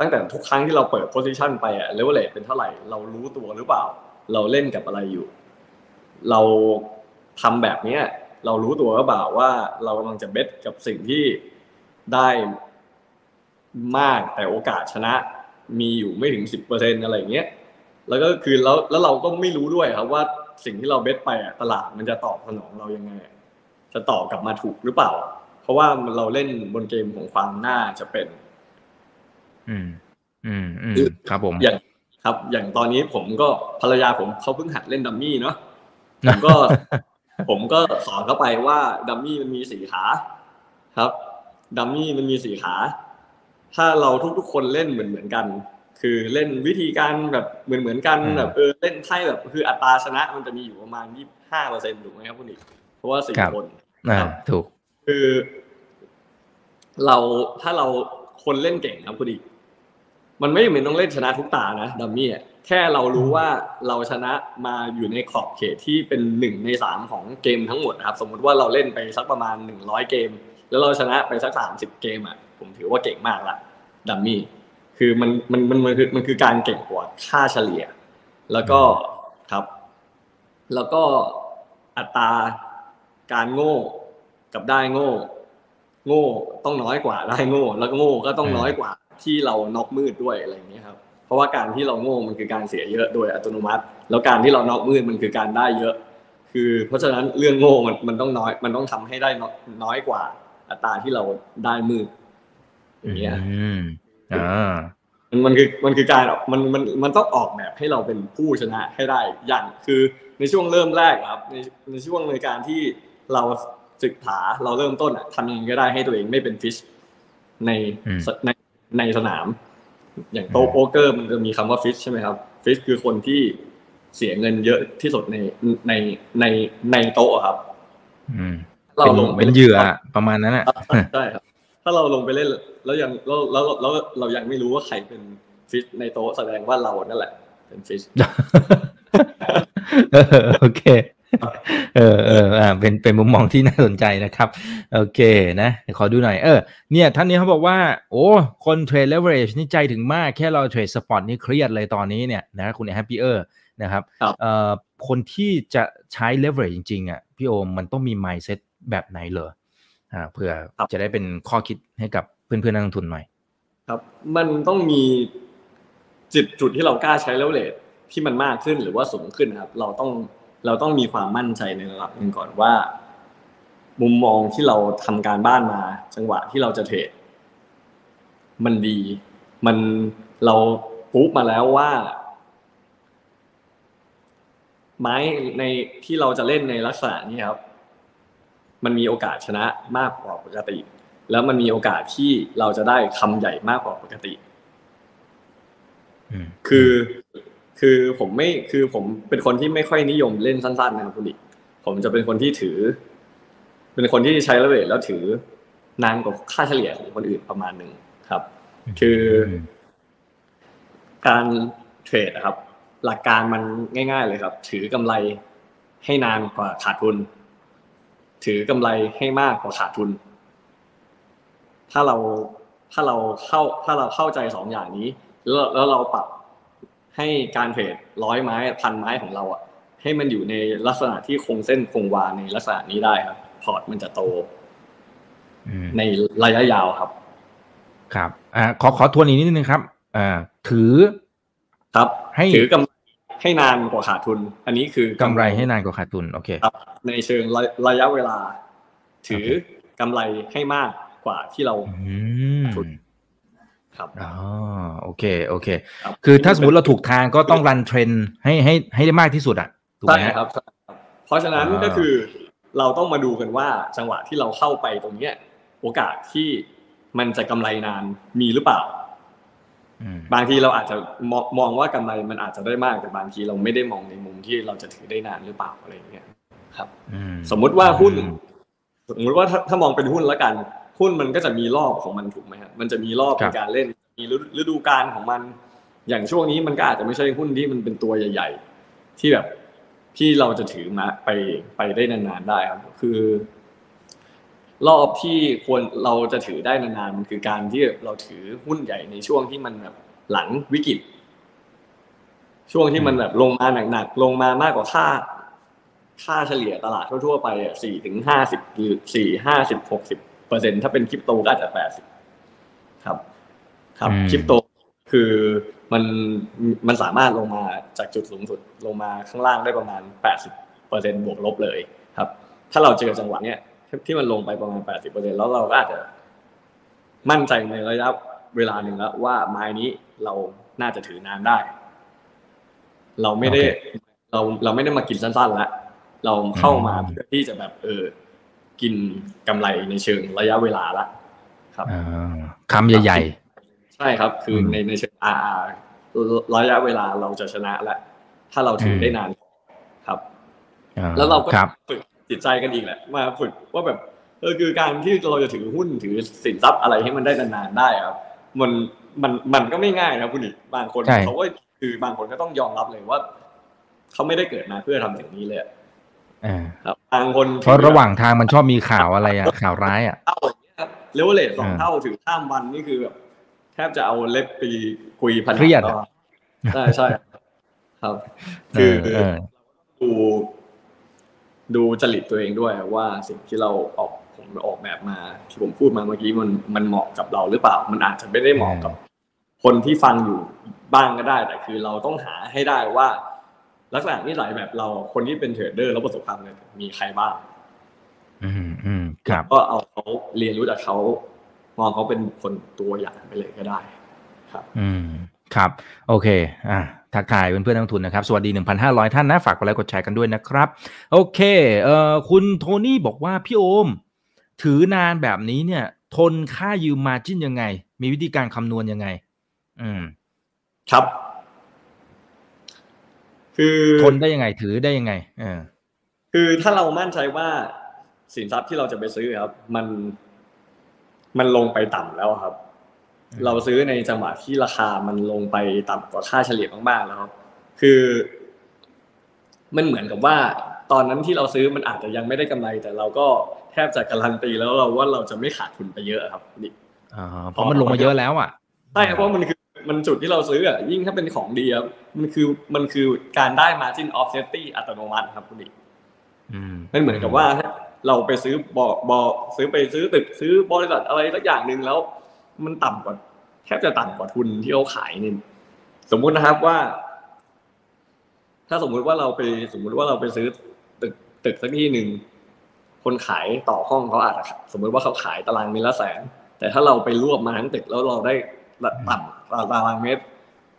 ตั้งแต่ทุกครั้งที่เราเปิดโพซิชันไปอะเลเวลเลเป็นเท่าไหร่ เรารู้ตัวหรือเปล่า เราเล่นกับอะไรอยู่ เราทำแบบเนี้ยเรารู้ตัวหรือเปล่าว่าเรากำลังจะเบสกับสิ่งที่ได้มากแต่โอกาสชนะมีอยู่ไม่ถึงสิบเปอร์เซ็นอะไรอย่างเงี้ยแล้วก็คือแล้วแล้วเราก็ไม่รู้ด้วยครับว่าสิ่งที่เราเบสไปอะตลาดมันจะตอบสนองเรายังไง จะตอบกลับมาถูกหรือเปล่า เพราะว่าเราเล่นบนเกมของความน่าจะเป็น อืม อืมอืมคือครับผมอย่างครับ อย่างตอนนี้ผมก็ภรรยาผมเขาเพิ่งหัดเล่นดัมมี่เนาะผมก็ ผมก็สอนเขาไปว่าดัมมี่มันมีสี่ขาครับดัมมี่มันมีสี่ขา ถ้าเราทุกๆคนเล่นเหมือนเหมือนๆกัน คือเล่นวิธีการแบบเหมือนเหมือนๆกันอืมแบบเออเล่นไพ่แบบคืออัตราชนะมันจะมีอยู่ประมาณยี่ห้าเปอร์เซ็นต์ถูกไหมครับคุณอีกเพราะว่าสี่คนอ่าครับถูก คือ เราถ้าเราคนเล่นเก่งครับคุณอีก มันไม่จำเป็นต้องเล่นชนะทุกตานะดัมมี่อะแค่เรารู้ว่าเราชนะมาอยู่ในขอบเขตที่เป็นหนึ่งในสามของเกมทั้งหมดนะครับ สมมุติว่าเราเล่นไปสักประมาณหนึ่งร้อยเกม แล้วเราชนะไปสักสามสิบเกมอะผมถือว่าเก่งมากละดัมมี่คือมันมันมันมันคือมันคือการเก่งกว่าค่าเฉลี่ย แล้วก็ครับ แล้วก็อัตราการโง่กับได้โง่ โง่ต้องน้อยกว่าได้โง่ แล้วก็โง่ก็ต้องน้อยกว่า ที่เราน็อกมืดด้วยอะไรอย่างเงี้ยครับเพราะว่าการที่เราโง่มันคือการเสียเยอะโดยอัตโนมัติ แล้วการที่เราน็อกมืดมันคือการได้เยอะ คือ เพราะฉะนั้นเรื่องโง่มันมันต้องน้อยมันต้องทำให้ได้น้อยน้อยกว่าอัตราที่เราได้มืดอย่างเงี้ยอืมอ่ามันมันคือมันคือการออกมันมันมันต้องออกแบบให้เราเป็นผู้ชนะให้ได้อย่างคือในช่วงเริ่มแรกอะครับ ในในช่วงในการที่เราศึกษาเราเริ่มต้นอะทำยังไงก็ได้ให้ตัวเองไม่เป็นฟิชในอืมใน ในสนาม อย่างโต๊ะโป๊กเกอร์มันจะมีคำว่าฟิชใช่ไหมครับฟิชคือคนที่เสียเงินเยอะที่สุดในในในในโต๊ะอะครับอืมเราเป็นลงไปเป็นเหยื่ออะประมาณนั้นอะใช่ครับ ถ้าเราลงไปเล่น แล้วยังแล้วแล้วแล้วเรายังไม่รู้ว่าใครเป็นฟิชในโต๊ะแสดงว่าเรานั่นแหละ เป็นฟิชเออโอเค เออเอออ่าเป็นเป็นมุมมองที่น่าสนใจนะครับ โอเคนะ ขอดูหน่อย เออ เนี่ย ท่านนี้เขาบอกว่า โอ้ คนเทรดเลเวอเรจนี่ใจถึงมาก แค่เราเทรด spot นี่เครียดเลยตอนนี้เนี่ยนะคุณแฮปปี้เออร์นะครับครับเอ่อคนที่จะใช้เลเวอเรจจริงๆอะพี่โอมมันต้องมี mindset แบบไหนเลยอ่าเพื่อจะได้เป็นข้อคิดให้กับเพื่อนๆนักลงทุนหน่อยครับ มันต้องมีจุดจุดที่เรากล้าใช้แล้วเลทที่มันมากขึ้นหรือว่าสูงขึ้นนะครับ เราต้อง เราต้องมีความมั่นใจในระดับหนึ่งก่อนว่า มุมมองที่เราทำการบ้านมา จังหวะที่เราจะเทรดมันดี มันเราปุ๊บมาแล้วว่า ไม้ในที่เราจะเล่นในลักษณะนี้ครับ มันมีโอกาสชนะมากกว่าปกติ แล้วมันมีโอกาสที่เราจะได้คำใหญ่มากกว่าปกติอืมคือ คือผมไม่คือผมเป็นคนที่ไม่ค่อยนิยมเล่นสั้นๆนะครับคุณดิผมจะเป็นคนที่ถือ เป็นคนที่ใช้ระเบิดแล้วถือนานกว่าค่าเฉลี่ยของคนอื่นประมาณหนึ่งครับ คือมการเทรดนะครับ หลักการมันง่าย ๆ เลยครับ ถือกำไรให้นานกว่าขาดทุน ถือกำไรให้มากกว่าขาดทุน ถ้าเราถ้าเราเข้าถ้าเราเข้าใจสองอย่างนี้ แล้วแล้วเราปรับ ให้การเทรดร้อยไม้พันไม้ของเราอะให้มันอยู่ในลักษณะที่คงเส้นคงวาในลักษณะนี้ได้ครับ พอร์ตมันจะโตอืมในระยะยาวครับ ครับอ่าขอขอทวนอีกนิดนึงครับอ่าถือ ครับ ให้ถือกำไรให้นานกว่าขาดทุน อันนี้คือกำไรให้นานกว่าขาดทุนโอเคครับ ในเชิงระระยะเวลา ถือกำไรให้มากกว่าที่เราอืมทุน ครับอ๋อโอเคโอเครับคือถ้าสมมติเราถูกทางก็ต้องรันเทรนให้ให้ให้ได้มากที่สุดอะถูกไหใช่มฮะครับใช่ครับ เพราะฉะนั้นอ่าก็คือเราต้องมาดูกันว่าจังหวะที่เราเข้าไปตรงเนี้ย โอกาสที่มันจะกำไรนานมีหรือเปล่าอืมบางทีเราอาจจะมองมองว่ากำไรมันอาจจะได้มากแต่บางทีเราไม่ได้มองในมุมที่เราจะถือได้นานหรือเปล่าอะไรอย่างเงี้ยครับอืสมมุติว่าหุ้นอืมสมมุติว่าถ้าถ้ามองเป็นหุ้นแล้วกัน หุ้นมันก็จะมีรอบของมันถูกไหมฮะมันจะมีรอบครัในบการเล่น มีฤดูฤดูกาลของมัน อย่างช่วงนี้มันก็อาจจะไม่ใช่หุ้นที่มันเป็นตัวใหญ่ ๆ ที่แบบที่เราจะถือมาไปไปได้นานๆได้ครับคือ รอบที่ควรเราจะถือได้นานๆมันคือการที่เราถือหุ้นใหญ่ในช่วงที่มันแบบหลังวิกฤตช่วงที่มันแบบลงมาหนักๆลงมามากกว่าค่า ค่าเฉลี่ยตลาดทั่วๆไปอะสี่ถึงห้าสิบหรือสี่ห้าสิบหกสิบ เปอร์เซ็นถ้าเป็นคริปโตก็อาจจะแปดสิบครับ ครับอืมคริปโตคือมันมันสามารถลงมาจากจุดสูงสุดลงมาข้างล่างได้ประมาณแปดสิบเปอร์เซ็นบวกลบเลยครับ ถ้าเราเจอจังหวะเนี้ยที่มันลงไปประมาณแปดสิบเปอร์เซ็นแล้วเราก็อาจจะมั่นใจในระยะเวลาหนึ่งแล้วว่าไม้นี้เราน่าจะถือนานได้ เราไม่ได้เราเราไม่ได้มากินสั้นๆแล้วเราเข้ามาเพื่อที่จะแบบเออ กินกำไรในเชิงระยะเวลาละครับอ่าคำใหญ่ใช่ครับ คืออมในในเชิง RR ระยะเวลาเราจะชนะแล้วถ้าเราถืออมได้นานครับๆอ่แล้วเราก็ครับฝึกจิตใจกันอีกแหละ มาฝึกว่าแบบเออคือการที่เราจะถือหุ้นถือสินทรัพย์อะไรให้มันได้นานๆได้ครับ มันมันมันก็ไม่ง่ายนะคุณอีกบางคนใช่เขาก็คือบางคนก็ต้องยอมรับเลยว่าเขาไม่ได้เกิดมาเพื่อทำอย่างนี้เลยอะอ่าครับ บางคนเพราะระหว่างทางมันชอบมีข่าวอะไรอะข่าวร้ายอะเท่าอย่างเงี้ยครับเลเวลเลทสองอ่าเท่าถือข้ามวันนี่คือแบบแทบจะเอาเล็บไปกุยผนังเครียดอะแล้วอะใช่ใช่ครับเอคืออเออดูดูจริตตัวเองด้วยว่าสิ่งที่เราออกผมออกแบบมาที่ผมพูดมาเมื่อกี้มันมันเหมาะกับเราหรือเปล่า มันอาจจะไม่ได้เหมาะกับ คนที่ฟังอยู่บ้างก็ได้ แต่คือเราต้องหาให้ได้ว่า ลักษณะนิสัยแบบเราคนที่เป็นเทรดเดอร์แล้วประสบความสำเร็จมีใครบ้าง อืมอืมครับก็เอาเขาเรียนรู้จากเขามองเขาเป็นคนตัวอย่างไปเลยก็ได้ ครับ อืมครับ โอเค อะทักทายเพื่อนๆนักลงทุนนะครับ สวัสดี 1,500 ท่านนะ ฝากกดไลค์กดแชร์กันด้วยนะครับ โอเคเอ่อคุณโทนี่บอกว่า พี่โอม ถือนานแบบนี้เนี่ย ทนค่ายืมมาจิ้นยังไง มีวิธีการคำนวณยังไง อืม ครับ คือทนได้ยังไงถือได้ยังไงเออคือถ้าเรามั่นใจว่าสินทรัพย์ที่เราจะไปซื้อครับ มันมันลงไปต่ำแล้วครับอืมเราซื้อในจังหวะที่ราคามันลงไปต่ำกว่าค่าเฉลี่ยมากๆแล้วครับ คือ มันเหมือนกับว่า ตอนนั้นที่เราซื้อมันอาจจะยังไม่ได้กำไร แต่เราก็แทบจะการันตีแล้วเราว่าเราจะไม่ขาดทุนไปเยอะครับนี่อ่าเพราะมันลงมาเยอะแล้วอะใช่ครับเพราะมันคือ มันจุดที่เราซื้ออะยิ่งถ้าเป็นของดีครับมันคือมันคือการได้ margin of safety อัตโนมัติครับคุณดิอืมมันเหมือนกับว่าเราไปซื้อบอบอซื้อไปซื้อตึกซื้อบริษัทอะไรสักอย่างหนึ่งแล้ว มันต่ำกว่าแทบจะต่ำกว่าทุนที่เขาขายนี่สมมุตินะครับว่า ถ้าสมมุติว่าเราไปสมมุติว่าเราไปซื้อตึกตึกสักที่หนึ่งคนขายต่อห้องเขาอาจจะสมมุติว่าเขาขายตารางเมตรละแสนแต่ถ้าเราไปรวบมาทั้งตึกแล้วเราได้ต่ำ ตารางเมตร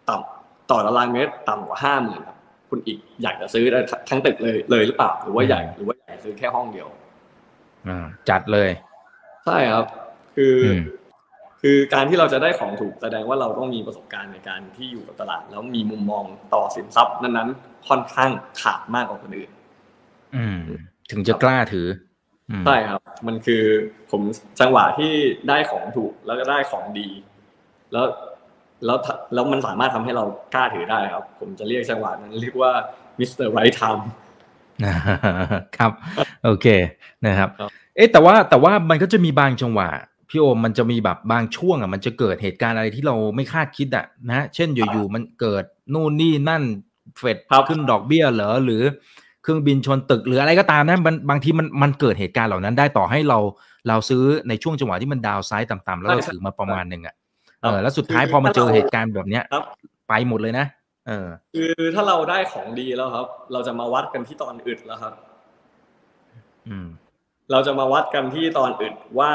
ต่ำต่อตารางเมตรต่ำกว่าห้าหมื่นครับคุณอีกอยากจะซื้อได้ทั้งตึกเลยเลยหรือเปล่าหรือว่าอยากหรือว่าอยากซื้อแค่ห้องเดียวอ่าจัดเลยใช่ครับ คืออมคือการที่เราจะได้ของถูกแสดงว่าเราต้องมีประสบการณ์ในการที่อยู่กับตลาด แล้วมีมุมมองต่อสินทรัพย์นั้นๆ ค่อนข้างขาดมากกว่าคนอื่น อืม ถึงจะกล้าถืออืมใช่ครับ มันคือผมจังหวะที่ได้ของถูกแล้วก็ได้ของดี แล้ว แล้วถ้าแล้วมันสามารถทำให้เรากล้าถือได้ครับ ผมจะเรียกจังหวะนั้นเรียกว่าMister Right Timeครับโอเคนะครับครับเอ๊ะแต่ว่าแต่ว่ามันก็จะมีบางจังหวะพี่โอมมันจะมีแบบบางช่วงอะมันจะเกิดเหตุการณ์อะไรที่เราไม่คาดคิดอะนะเช่นอยู่ๆมันเกิดนู่นนี่นั่นเฟดครับขึ้นดอกเบี้ยเหรอหรือเครื่องบินชนตึกหรืออะไรก็ตามนะมันบางทีมันมันเกิดเหตุการณ์เหล่านั้นได้ต่อให้เราเราซื้อในช่วงจังหวะที่มัน downside ต่ำๆแล้วเราถือมาประมาณหนึ่งอะ เออแล้วสุดท้ายพอมาเจอเหตุการณ์แบบเนี้ยครับไปหมดเลยนะเออ คือถ้าเราได้ของดีแล้วครับ เราจะมาวัดกันที่ตอนอึดแล้วครับ อืม เราจะมาวัดกันที่ตอนอึดว่า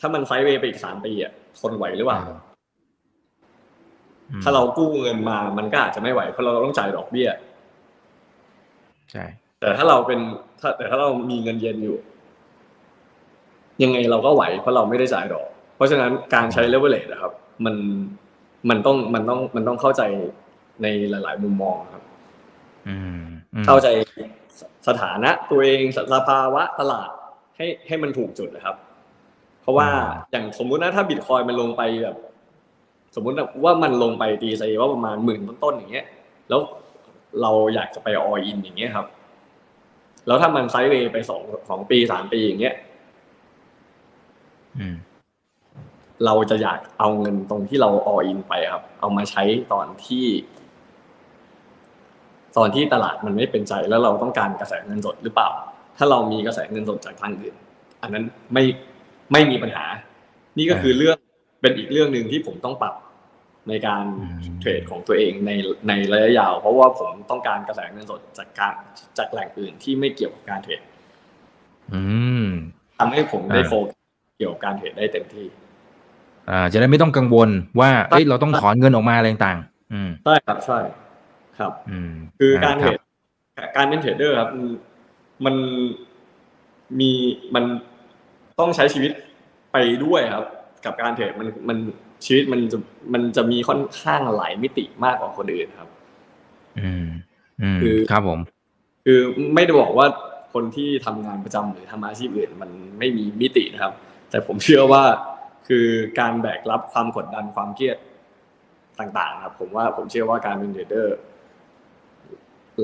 ถ้ามันไซด์เวย์ไปอีกสามปีอะทนไหวหรือเปล่าอืมถ้าเรากู้เงินมามันก็อาจจะไม่ไหวเพราะเราต้องจ่ายดอกเบี้ยใช่แต่ถ้าเราเป็นถ้าแต่ถ้าเรามีเงินเย็นอยู่ ยังไงเราก็ไหวเพราะเราไม่ได้จ่ายดอก เพราะฉะนั้นการใช้เลเวลเลนะครับ มันมันต้องมันต้องมันต้องเข้าใจในหลาย ๆ มุมมองครับอืมอืมเข้าใจสถานะตัวเองสภาวะตลาดให้ให้มันถูกจุดนะครับ เพราะว่าอย่างสมมุตินะถ้าบิตคอยมันลงไปแบบ สมมุติว่ามันลงไปตีไซว่าประมาณหมื่นต้นๆอย่างเงี้ย แล้วเราอยากจะไปออินอย่างเงี้ยครับ แล้วถ้ามันไซด์เวย์ไปสองสองปีสามปีอย่างเงี้ยอืม เราจะอยากเอาเงินตรงที่เราออินไปครับ เอามาใช้ตอนที่ ตอนที่ตลาดมันไม่เป็นใจแล้วเราต้องการกระแสเงินสดหรือเปล่า ถ้าเรามีกระแสเงินสดจากทางอื่น อันนั้นไม่ไม่มีปัญหา นี่ก็คือเรื่องเป็นอีกเรื่องหนึ่งที่ผมต้องปรับในการอืมเทรดของตัวเองในในระยะยาว เพราะว่าผมต้องการกระแสเงินสดจากการจากแหล่งอื่นที่ไม่เกี่ยวกับการเทรดอืมทำให้ผมได้อ่าโฟกัสเกี่ยวกับการเทรดได้เต็มที่ อ่าจะได้ไม่ต้องกังวลว่าเอ้ยเราต้องถอนเงินออกมาอะไรต่างๆอืมใช่ครับใช่ครับ อืมคือการเทรดกับการเป็นเทรดเดอร์ครับมันมันมีมันต้องใช้ชีวิตไปด้วยครับ กับการเทรดมันมันชีวิตมันจะมันจะมีค่อนข้างหลายมิติมากกว่าคนอื่นครับ อืมอืมคือครับผม คือไม่ได้บอกว่าคนที่ทำงานประจำหรือทำอาชีพอื่น มันไม่มีมิตินะครับ แต่ผมเชื่อว่า คือการแบกรับความกดดันความเครียดต่างๆครับผมว่าผมเชื่อว่าการเป็นเทรดเดอร์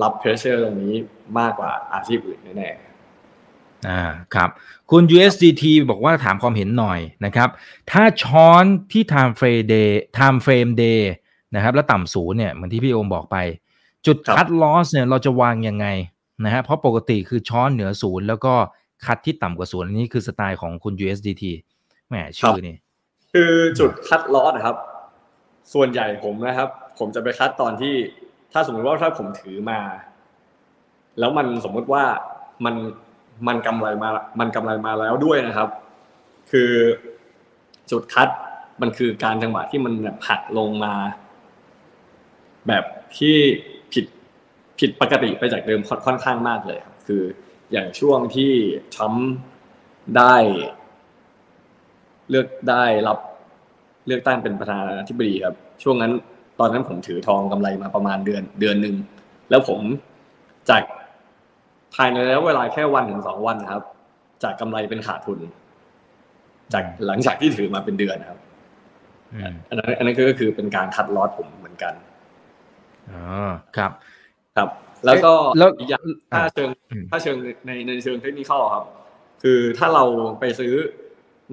รับ pressure ตรงนี้มากกว่าอาชีพอื่นแน่ๆอ่าครับ คุณ USDT บอกว่าถามความเห็นหน่อยนะครับ ถ้าช้อนที่ time frame day time frame day นะครับแล้วต่ำศูนย์เนี่ยเหมือนที่พี่โอมบอกไป จุดครับคัดลอสเนี่ยเราจะวางยังไงนะฮะเพราะปกติคือช้อนเหนือศูนย์แล้วก็คัดที่ต่ำกว่าศูนย์อันนี้คือสไตล์ของคุณ USDT แหมชื่อนี่คือจุดคัดล้อนะครับ ส่วนใหญ่ผมนะครับ ผมจะไปคัดตอนที่ถ้าสมมติว่าถ้าผมถือมา แล้วมันสมมุติว่ามันมันกำไรมา มันกำไรมาแล้วด้วยนะครับ คือจุดคัดมันคือการจังหวะที่มันแบบหักลงมา แบบที่ผิดผิดปกติไปจากเดิมค่อนค่อนข้างมากเลยครับ คืออย่างช่วงที่ทรัมป์ได้ เลือกได้รับเลือกตั้งเป็นประธานาธิบดีครับ ช่วงนั้นตอนนั้นผมถือทองกำไรมาประมาณเดือนเดือนหนึ่งแล้วผมจากภายในระยะเวลาแค่วันถึงสองวันนะครับ จากกำไรเป็นขาดทุน จากหลังจากที่ถือมาเป็นเดือนครับอืมอันนั้นอันนั้นก็คือเป็นการคัดลอสผมเหมือนกันอ๋อครับ ครับ แล้วก็เอ๊ะแล้วอีกอย่างถ้าเชิงอืมถ้าเชิงในในเชิงเทคนิคครับ คือถ้าเราไปซื้อ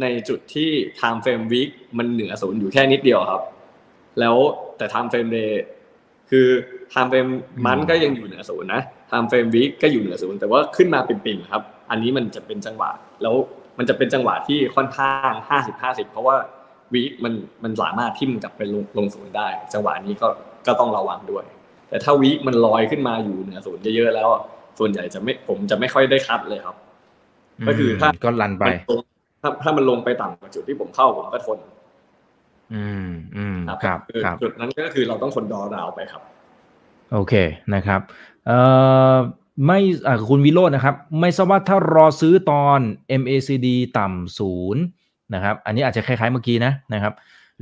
ในจุดที่ time frame week มันเหนือศูนย์อยู่แค่นิดเดียวครับ แล้วแต่ time frame day คือ time frame มันก็ยังอยู่เหนือศูนย์นะ time frame week ก็อยู่เหนือศูนย์แต่ว่าขึ้นมาปิ่มๆครับ อันนี้มันจะเป็นจังหวะ แล้วมันจะเป็นจังหวะที่ค่อนข้างห้าสิบห้าสิบเพราะว่า week มันมันสามารถทิ่มกลับไปลงลงศูนย์ได้ จังหวะนี้ก็ก็ต้องระวังด้วย แต่ถ้าวีคมันลอยขึ้นมาอยู่เหนือศูนย์เยอะๆแล้วอะส่วนใหญ่จะไม่ผมจะไม่ค่อยได้คัดเลยครับ ก็คือถ้าก็ลันไปมันลง ถ้าถ้ามันลงไปต่ำกว่าจุดที่ผมเข้าผมก็ทน อืมอืมครับครับคือครับจุดนั้นก็คือเราต้องทนดอดาวไปครับ โอเคนะครับ เอ่อไม่อ่าคุณวิโรจน์นะครับ ไม่ทราบว่าถ้ารอซื้อตอน MACD ต่ำศูนย์นะครับ อันนี้อาจจะคล้ายๆเมื่อกี้นะนะครับ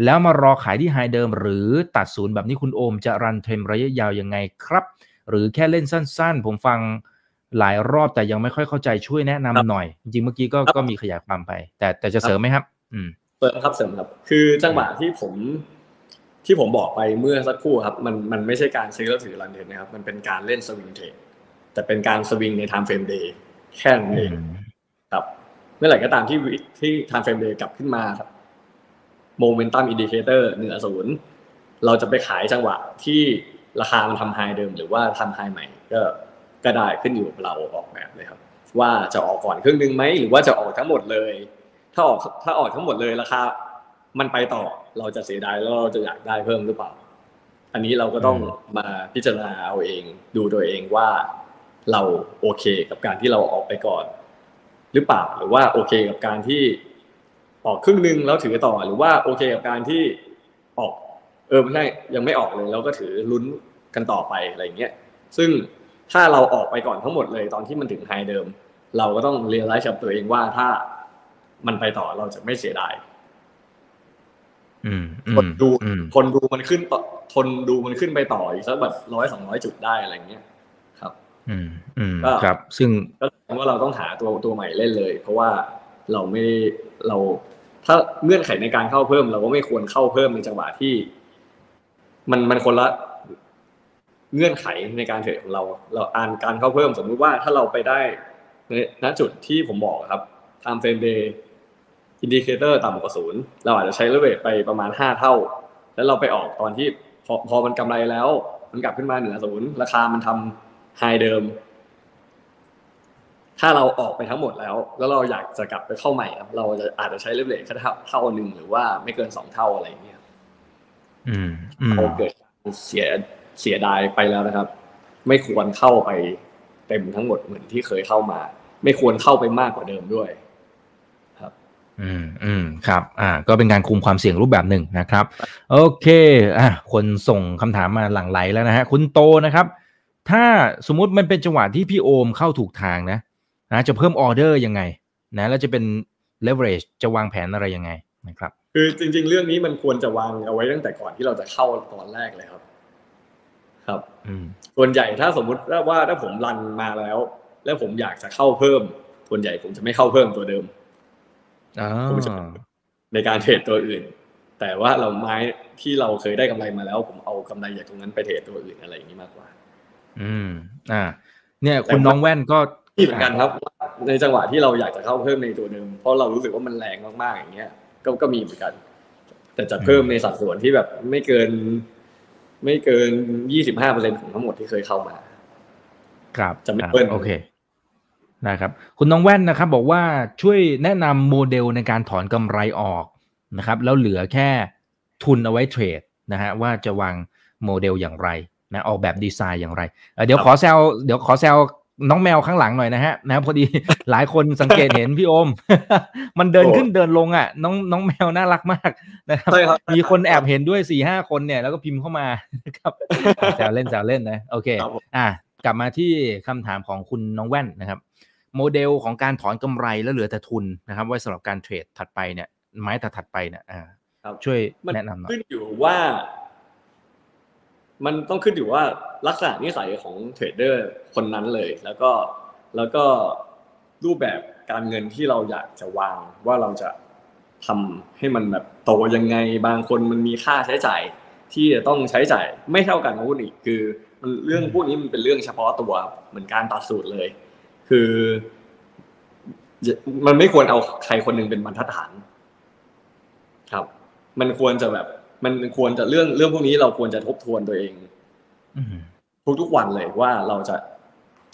แล้วมารอขายที่ไฮเดิม หรือตัดศูนย์แบบนี้คุณโอมจะรันเทรนระยะยาวยังไงครับ หรือแค่เล่นสั้นๆ ผมฟัง หลายรอบแต่ยังไม่ค่อยเข้าใจช่วยแนะนำครับหน่อย จริงๆเมื่อกี้ก็ครับก็มีขยายความไป แต่แต่จะเสริมไหมครับ อืมเสริมครับเสริมครับ คือจังหวะที่ผม ที่ผมบอกไปเมื่อสักครู่ครับ มันมันไม่ใช่การซื้อแล้วถือรันเทรนนะครับ มันเป็นการเล่นสวิงเทรดแต่เป็นการสวิงใน time frame day แค่นั้นเองครับเมื่อไหร่ก็ตามที่วิที่ time frame day กลับขึ้นมาครับ momentum indicator เหนือศูนย์เราจะไปขายจังหวะที่ราคามันทำไฮเดิมหรือว่าทำไฮใหม่ก็ ก็ได้ขึ้นอยู่กับเราออกแบบเลยครับ ว่าจะออกก่อนครึ่งหนึ่งไหมหรือว่าจะออกทั้งหมดเลย ถ้าออกถ้าออกทั้งหมดเลยราคามันไปต่อเราจะเสียดายแล้วเราจะอยากได้เพิ่มหรือเปล่า อันนี้เราก็ต้องอืมมาพิจารณาเอาเอง ดูตัวเองว่าเราโอเคกับการที่เราออกไปก่อน หรือเปล่าหรือว่าโอเคกับการที่ออกครึ่งหนึ่งแล้วถือต่อหรือว่าโอเคกับการที่ออก เออไม่ใช่ยังไม่ออกเลยเราก็ถือลุ้นกันต่อไปอะไรอย่างเงี้ย ซึ่ง ถ้าเราออกไปก่อนทั้งหมดเลยตอนที่มันถึงไฮเดิม เราก็ต้องเรียนรู้กับตัวเองว่าถ้ามันไปต่อเราจะไม่เสียดายอืมอืคนมดูอืมคนดูมันขึ้นต่อทนดูมันขึ้นไปต่ออีกสักแบบร้อยสองร้อยจุดได้อะไรเงี้ยครับ อืมอืมก็ครับ ซึ่งก็แสดงว่าเราต้องหาตัวตัวใหม่เล่นเลย เพราะว่าเราไม่เรา ถ้าเงื่อนไขในการเข้าเพิ่ม เราก็ไม่ควรเข้าเพิ่มในจังหวะที่ มันมันคนละ เงื่อนไขในการเทรดของเรา เราอ่านการเข้าเพิ่มสมมุติว่าถ้าเราไปได้ในณจุดที่ผมบอกครับ time frame day indicator ต่ำกว่าศูนย์เราอาจจะใช้เลเวทไปประมาณห้าเท่า แล้วเราไปออกตอนที่พอพอมันกำไรแล้ว มันกลับขึ้นมาเหนือศูนย์ราคามันทำไฮเดิม ถ้าเราออกไปทั้งหมดแล้ว แล้วเราอยากจะกลับไปเข้าใหม่ครับ เราจะอาจจะใช้เลเวลแค่เท่าเท่าหนึ่งหรือว่าไม่เกินสองเท่าอะไรอย่างเงี้ยอืมอืมเราเกิดการเสีย เสียดายไปแล้วนะครับ ไม่ควรเข้าไปเต็มทั้งหมดเหมือนที่เคยเข้ามา ไม่ควรเข้าไปมากกว่าเดิมด้วยครับอืมอืมครับ อ่า ก็เป็นการคุมความเสี่ยงรูปแบบหนึ่งนะครับ โอเค อะคนส่งคำถามมาหลั่งไหลแล้วนะฮะ คุณโตนะครับ ถ้าสมมุติมันเป็นจังหวะที่พี่โอมเข้าถูกทางนะนะจะเพิ่มออเดอร์ยังไง นะ แล้วจะเป็น leverage จะวางแผนอะไรยังไงนะครับ คือจริง ๆ เรื่องนี้มันควรจะวางเอาไว้ตั้งแต่ก่อนที่เราจะเข้าตอนแรกเลยครับ ครับอืมส่วนใหญ่ถ้าสมมุติว่าถ้าผมรันมาแล้ว แล้วผมอยากจะเข้าเพิ่ม ส่วนใหญ่ผมจะไม่เข้าเพิ่มตัวเดิมอ่าผมจะในการเทรดตัวอื่น แต่ว่าเราไม้ที่เราเคยได้กำไรมาแล้ว ผมเอากำไรจากตรงนั้นไปเทรดตัวอื่นอะไรอย่างนี้มากกว่า อืม อ่า เนี่ยคุณน้องแว่นก็ที่เหมือนกันครับ ในจังหวะที่เราอยากจะเข้าเพิ่มในตัวเดิมเพราะเรารู้สึกว่ามันแรงมากๆอย่างเงี้ย ก็ก็มีเหมือนกัน แต่จะเพิ่มในสัดส่วนที่แบบไม่เกิน ไม่เกินยี่สิบห้าเปอร์เซ็นของทั้งหมดที่เคยเข้ามา ครับจะไม่อ่เบิ้ลโอเคนะครับ คุณน้องแว่นนะครับ บอกว่าช่วยแนะนำโมเดลในการถอนกำไรออกนะครับ แล้วเหลือแค่ทุนเอาไว้เทรดนะฮะว่าจะวางโมเดลอย่างไรนะออกแบบดีไซน์อย่างไรเอ่อเดี๋ยวขอแซวเดี๋ยวขอแซว น้องแมวข้างหลังหน่อยนะฮะนะพอดีหลายคนสังเกตเห็นพี่โอม มันเดินขึ้นเดินลงอะ น้องน้องแมวน่ารักมากนะครับใช่ครับมีคนแอบเห็นด้วยสี่ห้าคนเนี่ยแล้วก็พิมพ์เข้ามานะครับแซวเล่นแซวเล่นนะโอเคครับผมอะกลับมาที่คำถามของคุณน้องแว่นนะครับ โมเดลของการถอนกำไรแล้วเหลือแต่ทุนนะครับ ไว้สำหรับการเทรดถัดไปเนี่ยไม้ถัดถัดไปเนี่ยอ่าครับช่วยมันแนะนำหน่อยขึ้นอยู่ว่า มันต้องขึ้นอยู่ว่าลักษณะนิสัยของเทรดเดอร์คนนั้นเลย แล้วก็แล้วก็รูปแบบการเงินที่เราอยากจะวางว่าเราจะทำให้มันแบบโตยังไงบางคนมันมีค่าใช้จ่ายที่จะต้องใช้จ่ายไม่เท่ากันกับหุ้นอีกคือเรื่องพวกนี้มันเป็นเรื่องเฉพาะตัวเหมือนการตัดสูตรเลย คือ มันไม่ควรเอาใครคนหนึ่งเป็นบรรทัดฐาน ครับ มันควรจะแบบ มันควรจะเรื่องเรื่องพวกนี้เราควรจะทบทวนตัวเองอืมทุกๆวันเลยว่าเราจะ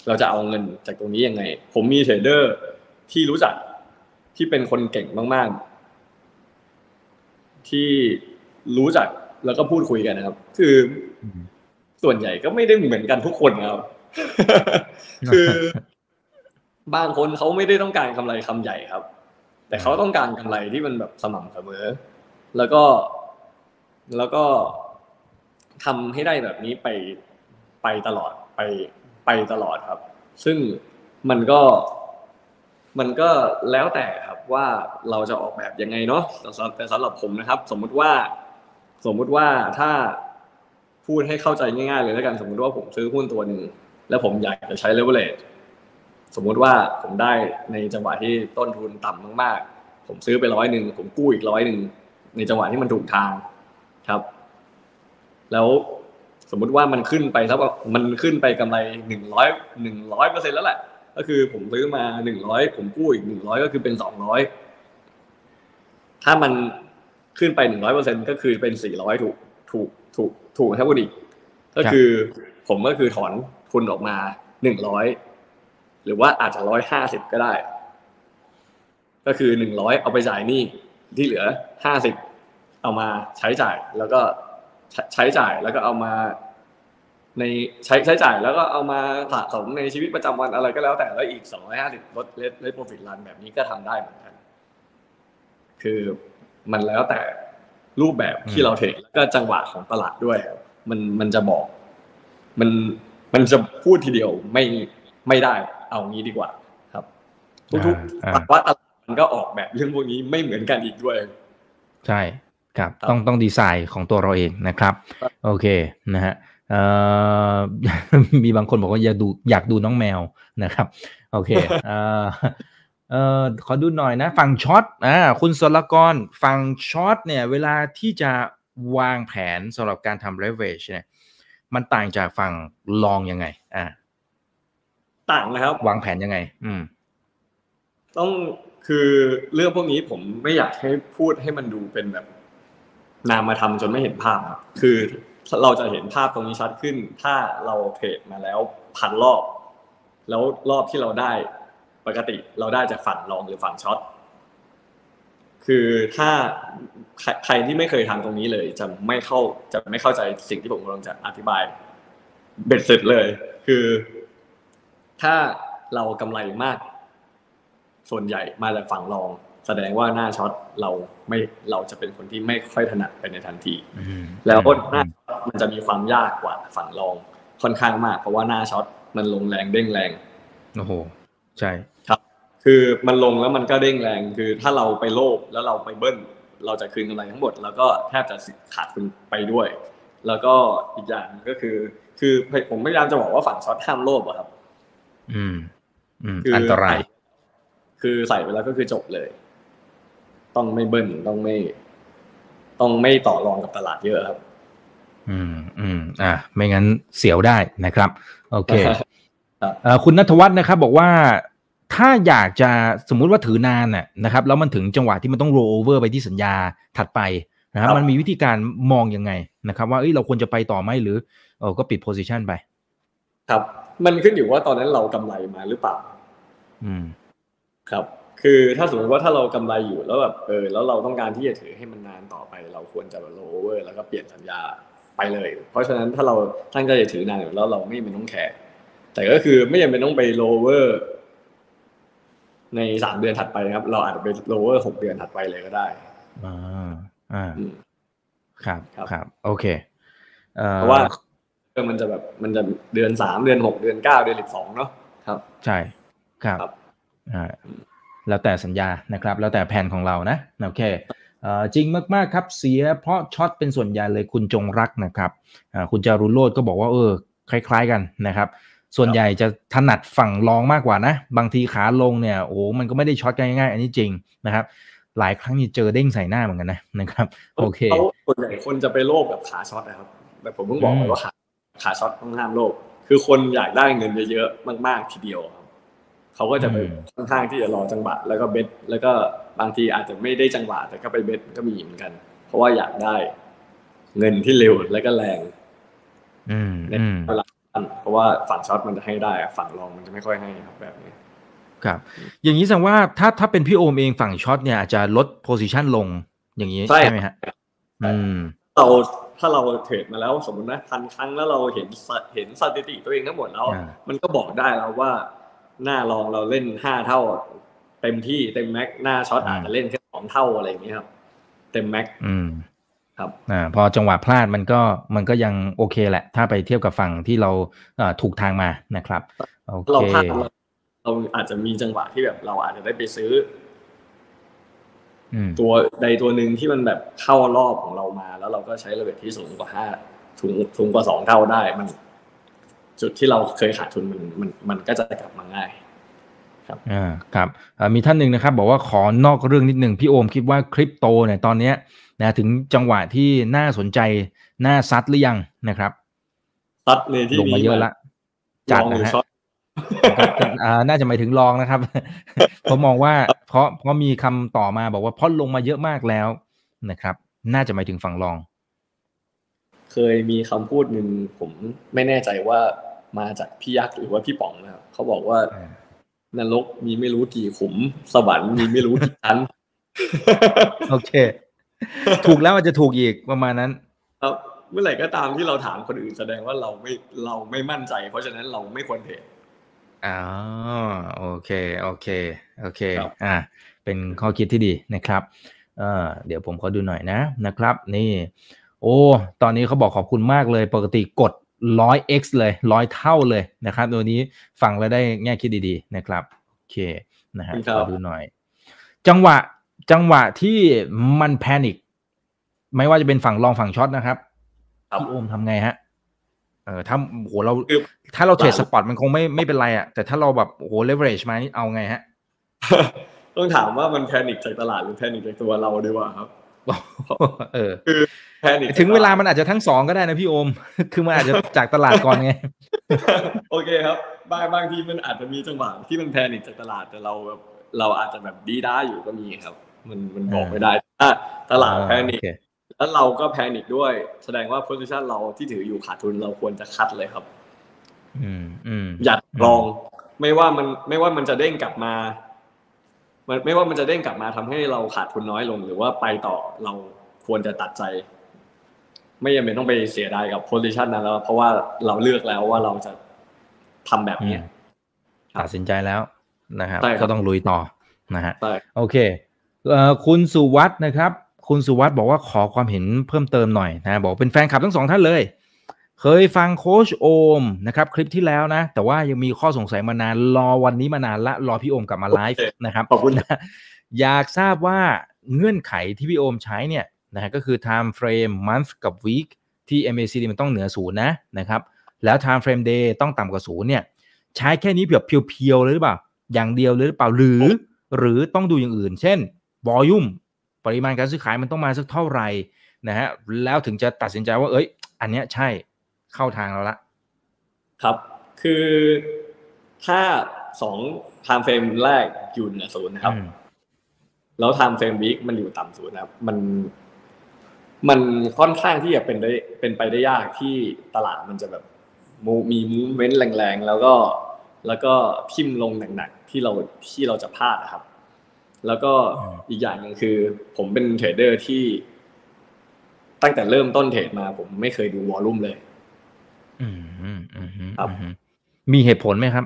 เราจะเอาเงินจากตรงนี้ยังไง ผมมีเทรดเดอร์ที่รู้จักที่เป็นคนเก่งมาก ๆ ที่รู้จักแล้วก็พูดคุยกันนะครับ คืออืมส่วนใหญ่ก็ไม่ได้เหมือนกันทุกคนนะครับ คือบางคนเขาไม่ได้ต้องการกำไรคำใหญ่ครับ แต่เขาต้องการกำไรที่มันแบบสม่ำเสมอ แล้วก็ แล้วก็ทำให้ได้แบบนี้ไปไปตลอดไปไปตลอดครับ ซึ่งมันก็มันก็แล้วแต่ครับว่าเราจะออกแบบยังไงเนาะแต่สำหรับผมนะครับ สมมุติว่า สมมุติว่าถ้าพูดให้เข้าใจง่ายๆเลยแล้วกันสมมุติว่าผมซื้อหุ้นตัวหนึ่งแล้วผมอยากจะใช้ leverage สมมุติว่าผมได้ในจังหวะที่ต้นทุนต่ำมาก ๆ ผมซื้อไปร้อยหนึ่งผมกู้อีกร้อยหนึ่งในจังหวะที่มันถูกทาง ครับ แล้วสมมุติว่ามันขึ้นไปสักว่ามันขึ้นไปกำไรหนึ่งร้อยหนึ่งร้อยเปอร์เซ็นแล้วแหละ ก็คือผมซื้อมาหนึ่งร้อยผมกู้อีกหนึ่งร้อยก็คือเป็นสองร้อยถ้ามันขึ้นไปหนึ่งร้อยเปอร์เซ็นก็คือเป็นสี่ร้อยถูกถูกถูกถูกครับคุณอีก ก็คือผมก็คือถอนทุนออกมาหนึ่งร้อยหรือว่าอาจจะร้อยห้าสิบก็ได้ ก็คือหนึ่งร้อยเอาไปจ่ายหนี้ที่เหลือห้าสิบ เอามาใช้จ่ายแล้วก็ใช้ใช้จ่ายแล้วก็เอามา ในใช้ใช้จ่ายแล้วก็เอามาสะสมในชีวิตประจำวันอะไรก็แล้วแต่แล้วอีกสองร้อยห้าสิบลดเลทเลทโปรฟิตรันแบบนี้ก็ทำได้เหมือนกัน คือมันแล้วแต่รูปแบบที่เราเทรดแล้วก็จังหวะของตลาดด้วยครับมันมันจะบอก มันมันจะพูดทีเดียวไม่ไม่ได้เอางี้ดีกว่า ครับ ทุกอ่าๆภาวะตลาดมันก็ออกแบบเรื่องพวกนี้ไม่เหมือนกันอีกด้วย ใช่ ครับครับต้องต้องดีไซน์ของตัวเราเองนะครับครับโอเคนะฮะเอ่อมีบางคนบอกว่าอยากดูอยากดูน้องแมวนะครับ โอเคเอ่อเอ่อขอดูหน่อยนะ ฝั่ง short อ่าคุณสรกรฝั่ง short เนี่ย เวลาที่จะวางแผนสำหรับการทำ leverage เนี่ยมันต่างจากฝั่ง long ยังไง อ่าต่างนะครับ วางแผนยังไง อืม ต้องคือเรื่องพวกนี้ผมไม่อยากให้พูดให้มันดูเป็นแบบ นามธรรมจนไม่เห็นภาพครับคือเราจะเห็นภาพตรงนี้ชัดขึ้น ถ้าเราเทรดมาแล้วพันรอบ แล้วรอบที่เราได้ปกติเราได้จากฝั่งลองหรือฝั่งช็อตคือถ้าใครใครที่ไม่เคยทำตรงนี้เลย จะไม่เข้าจะไม่เข้าใจสิ่งที่ผมกำลังจะอธิบาย เบ็ดเสร็จเลย คือ ถ้าเรากำไรมาก ส่วนใหญ่มาจากฝั่งรอง แสดงว่าหน้าช็อตเราไม่เราจะเป็นคนที่ไม่ค่อยถนัดไปในทันทีอืมแล้วหอืน้ามช็อตมันจะมีความยากกว่าฝั่งรองค่อนข้างมาก เพราะว่าหน้าช็อตมันลงแรงเด้งแรงโอ้โหใช่คือมันลงแล้วมันก็เด้งแรง คือถ้าเราไปโลภแล้วเราไปเบิ้ล เราจะคืนกำไรทั้งหมด แล้วก็แทบจะขาดทุนไปด้วย แล้วก็อีกอย่างก็คือ คือผมพยายามจะบอกว่าฝั่งช็อตห้ามโลภอะครับ อืม อืมคืออันตรายใส่คือใส่ไปแล้วก็คือจบเลย ต้องไม่เบิ้ลต้องไม่ ต้องไม่ต่อรองกับตลาดเยอะครับ อืมอืมอ่าไม่งั้นเสียวได้นะครับ โอเคครับเอ่อคุณนัทวัฒน์นะครับ บอกว่าถ้าอยากจะสมมุติว่าถือนานน่ะนะครับ แล้วมันถึงจังหวะที่มันต้อง roll over ไปที่สัญญาถัดไปนะครับครับ มันมีวิธีการมองยังไงนะครับ ว่าเอ้ยเราควรจะไปต่อไหมหรือเออก็ปิด position ไป ครับ มันขึ้นอยู่ว่าตอนนั้นเรากำไรมาหรือเปล่า อืม ครับ คือถ้าสมมติว่าถ้าเรากำไรอยู่แล้วแบบเออแล้วเราต้องการที่จะถือให้มันนานต่อไป เราควรจะแบบโลเวอร์แล้วก็เปลี่ยนสัญญาไปเลย เพราะฉะนั้นถ้าเราตั้งใจจะถือนานอยู่แล้วเราไม่จำเป็นต้องแคร์แต่ก็คือไม่จำเป็นต้องไปโลเวอร์ในสามเดือนถัดไปนะครับ เราอาจจะไปโลเวอร์หกเดือนถัดไปเลยก็ได้อ่าอ่าอืมครับครับครับโอเคเอ่อเพราะว่าเออมันจะแบบมันจะเดือนสามเดือนหกเดือนเก้าเดือนสิบสองเนาะครับ ใช่ครับครับอ่า แล้วแต่สัญญานะครับ แล้วแต่แผนของเรานะโอเคเอ่อจริงมากๆครับเสียเพราะช็อตเป็นส่วนใหญ่เลยคุณจงรักนะครับอ่าคุณจารุโรธก็บอกว่าเออคล้าย ๆกันนะครับ ส่วนใหญ่จะถนัดฝั่งรองมากกว่านะ บางทีขาลงเนี่ยโอ้มันก็ไม่ได้ช็อตกันง่ายๆอันนี้จริงนะครับหลายครั้งนี่เจอเด้งใส่หน้าเหมือนกันนะนะครับ โอเคเขาส่วนใหญ่คนจะไปโลภกับขา short นะครับแต่ผมเพิ่งบอกไปว่าขาขา short ต้องห้ามโลภคือคนอยากได้เงินเยอะๆมาก ๆ ทีเดียวครับ เขาก็จะไปค่อนข้างที่จะรอจังหวะแล้วก็ bet แล้วก็บางทีอาจจะไม่ได้จังหวะแต่ก็ไป bet ก็มีเหมือนกัน เพราะว่าอยากได้เงินที่เร็วและก็แรงอืมในอืมเวลาสั้นเพราะว่าฝั่ง short มันจะให้ได้อะฝั่ง long มันจะไม่ค่อยให้ครับแบบนี้ ครับ อย่างนี้แสดงว่าถ้าถ้าเป็นพี่โอมเองฝั่ง short เนี่ยอาจจะลด position ลงอย่างนี้ใช่ใช่ไหมฮะอืมเราถ้าเราเทรดมาแล้วสมมตินะพันครั้งแล้วเราเห็นสเห็นสถิติตัวเองทั้งหมดแล้วอ่ามันก็บอกได้แล้วว่า หน้ารองเราเล่นห้าเท่า เต็มที่เต็มแม็กหน้าช็อตอาจจะเล่นแค่สองเท่าอะไรอย่างเงี้ยครับ เต็มแม็กอืมครับอ่าพอจังหวะพลาดมันก็มันก็ยังโอเคแหละ ถ้าไปเทียบกับฝั่งที่เราเอ่อถูกทางมานะครับโอเราเคพลาดเราเราอาจจะมีจังหวะที่แบบเราอาจจะได้ไปซื้ออืมตัวใดตัวหนึ่งที่มันแบบเข้ารอบของเรามา แล้วเราก็ใช้ระเบิดที่สูงกว่าห้าสูงสูงกว่าสองเท่าได้มัน จุดที่เราเคยขาดทุนมันมันมันก็จะกลับมาง่ายอ่าครับเอ่อมีท่านหนึ่งนะครับ บอกว่าขอนอกเรื่องนิดหนึ่งพี่โอมคิดว่าคริปโตเนี่ยตอนเนี้ยนะถึงจังหวะที่น่าสนใจน่าซัดหรือยังนะครับซัดในที่ลงนี้มาเยอะละลจัดองหนะรือฮะช็อตอ่าน่าจะหมายถึงลองนะครับเพราะมองว่าเพราะเพราะมีคำต่อมาบอกว่าเพราะลงมาเยอะมากแล้วนะครับ น่าจะหมายถึงฝั่งลอง เคยมีคำพูดหนึ่งผมไม่แน่ใจว่ามาจากพี่ยักษ์หรือว่าพี่ป๋องนะครับเขาบอกว่าอ่านรกมีไม่รู้กี่ขุม สวรรค์มีไม่รู้กี่ชั้นโอเค ถูกแล้วอาจจะถูกอีกประมาณนั้นครับเมื่อไหร่ก็ตามที่เราถามคนอื่นแสดงว่าเราไม่เราไม่มั่นใจ เพราะฉะนั้นเราไม่ควรเทรดอ๋อโอเคโอเคโอเคครับอ่าเป็นข้อคิดที่ดีนะครับเออเดี๋ยวผมขอดูหน่อยนะนะครับ นี่ โอ้ ตอนนี้เขาบอกขอบคุณมากเลย ปกติกดร้อย x เลยร้อยเท่าเลยนะครับตัวนี้ฟังแล้วได้แง่คิดดีๆนะครับโอเคนะฮะขอดูหน่อย จังหวะจังหวะที่มันแพนิคไม่ว่าจะเป็นฝั่ง long ฝั่ง short นะครับครับพี่โอมทำไงฮะเออถ้าโหเราคือถ้าเราเทรด spot มันคงไม่ไม่เป็นไรอะแต่ถ้าเราแบบโหเลเวอเรจมานี่เอาไงฮะ ต้องถามว่ามัน panic จากตลาดหรือ panic จากตัวเราดีกว่าครับ เออ คือ panic ถึงเวลามันอาจจะทั้งสองก็ได้นะพี่โอม คือมันอาจจะจากตลาดก่อนไง โอเคครับ บางบางทีมันอาจจะมีจังหวะที่มัน panic จากตลาดแต่เราแบบเราอาจจะแบบดี๊ด๊าอยู่ก็มีครับ มันมันบอกอ่าไม่ได้ถ้าตลาด panic โอเคแล้วเราก็ panic ด้วย แสดงว่า position เราที่ถืออยู่ขาดทุนเราควรจะ cut เลยครับ อืมอืมอย่าลอง ไม่ว่ามันไม่ว่ามันจะเด้งกลับมา มันไม่ว่ามันจะเด้งกลับมาทำให้เราขาดทุนน้อยลง หรือว่าไปต่อเราควรจะตัดใจ ไม่จำเป็นต้องไปเสียดายกับ position นั้นแล้วเพราะว่าเราเลือกแล้วว่าเราจะทำแบบนี้อืมตัดสินใจแล้วนะครับใช่ครับก็ต้องลุยต่อนะฮะใช่โอเคเอ่อคุณสุวัฒน์นะครับ คุณสุวัฒน์บอกว่าขอความเห็นเพิ่มเติมหน่อยนะบอกเป็นแฟนคลับทั้งสองท่านเลย เคยฟังโค้ชโอมนะครับ คลิปที่แล้วนะ แต่ว่ายังมีข้อสงสัยมานานรอวันนี้มานานละรอพี่โอมกลับมาไลฟ์นะครับขอบคุณนะอยากทราบว่าเงื่อนไขที่พี่โอมใช้เนี่ย นะฮะก็คือ time frame month กับ week ที่ MACD มันต้องเหนือศูนย์นะนะครับแล้ว time frame day ต้องต่ำกว่าศูนย์เนี่ยใช้แค่นี้แบบเพียวๆเลยหรือเปล่า อย่างเดียวเลยหรือเปล่าหรือ หรือต้องดูอย่างอื่น เช่น volume ปริมาณการซื้อขายมันต้องมาสักเท่าไหร่นะฮะแล้วถึงจะตัดสินใจว่า เอ้ย อันเนี้ยใช่เข้าทางเราละครับคือถ้าสอง time frame แรกอยู่เหนือศูนย์นะครับอืมแล้ว time frame week มันอยู่ต่ำศูนย์นะครับ มัน มันค่อนข้างที่จะเป็นได้เป็นไปได้ยากที่ตลาดมันจะแบบมูมีมูเว้นแรงๆแล้วก็แล้วก็ทิ่มลงหนักๆที่เราที่เราจะพลาดนะครับ แล้วก็อืมอีกอย่างหนึงคือ ผมเป็นเทรดเดอร์ที่ตั้งแต่เริ่มต้นเทรดมา ผมไม่เคยดูวอลลุ่มเลยอืมอืมอืมอืมครับอืมมีเหตุผลไหมครับ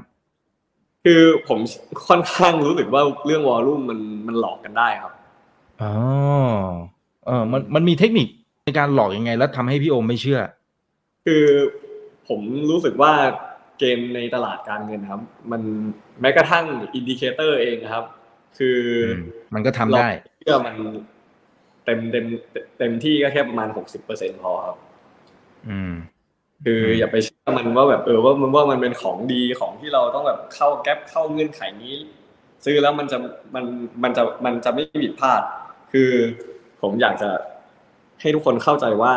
คือผมค่อนข้างรู้สึกว่าเรื่องวอลลุ่มมันมันหลอกกันได้ครับอ๋อ เออมันมันมีเทคนิคในการหลอกยังไง แล้วทำให้พี่โอมไม่เชื่อ คือผมรู้สึกว่าเกมในตลาดการเงินครับ มันแม้กระทั่ง indicator เองนะครับ คืออมมันก็ทำได้เราเชื่อมันเต็มเต็มเต็มที่ก็แค่ประมาณหกสิบเปอร์เซ็นพอครับ อืม คืออมอย่าไปเชื่อมันว่าแบบเออว่ามันว่ามันเป็นของดีของที่เราต้องแบบเข้าแก๊ปเข้าเงื่อนไขนี้ ซื้อแล้วมันจะมันมันจะมันจะไม่ผิดพลาด คือ ผมอยากจะให้ทุกคนเข้าใจว่า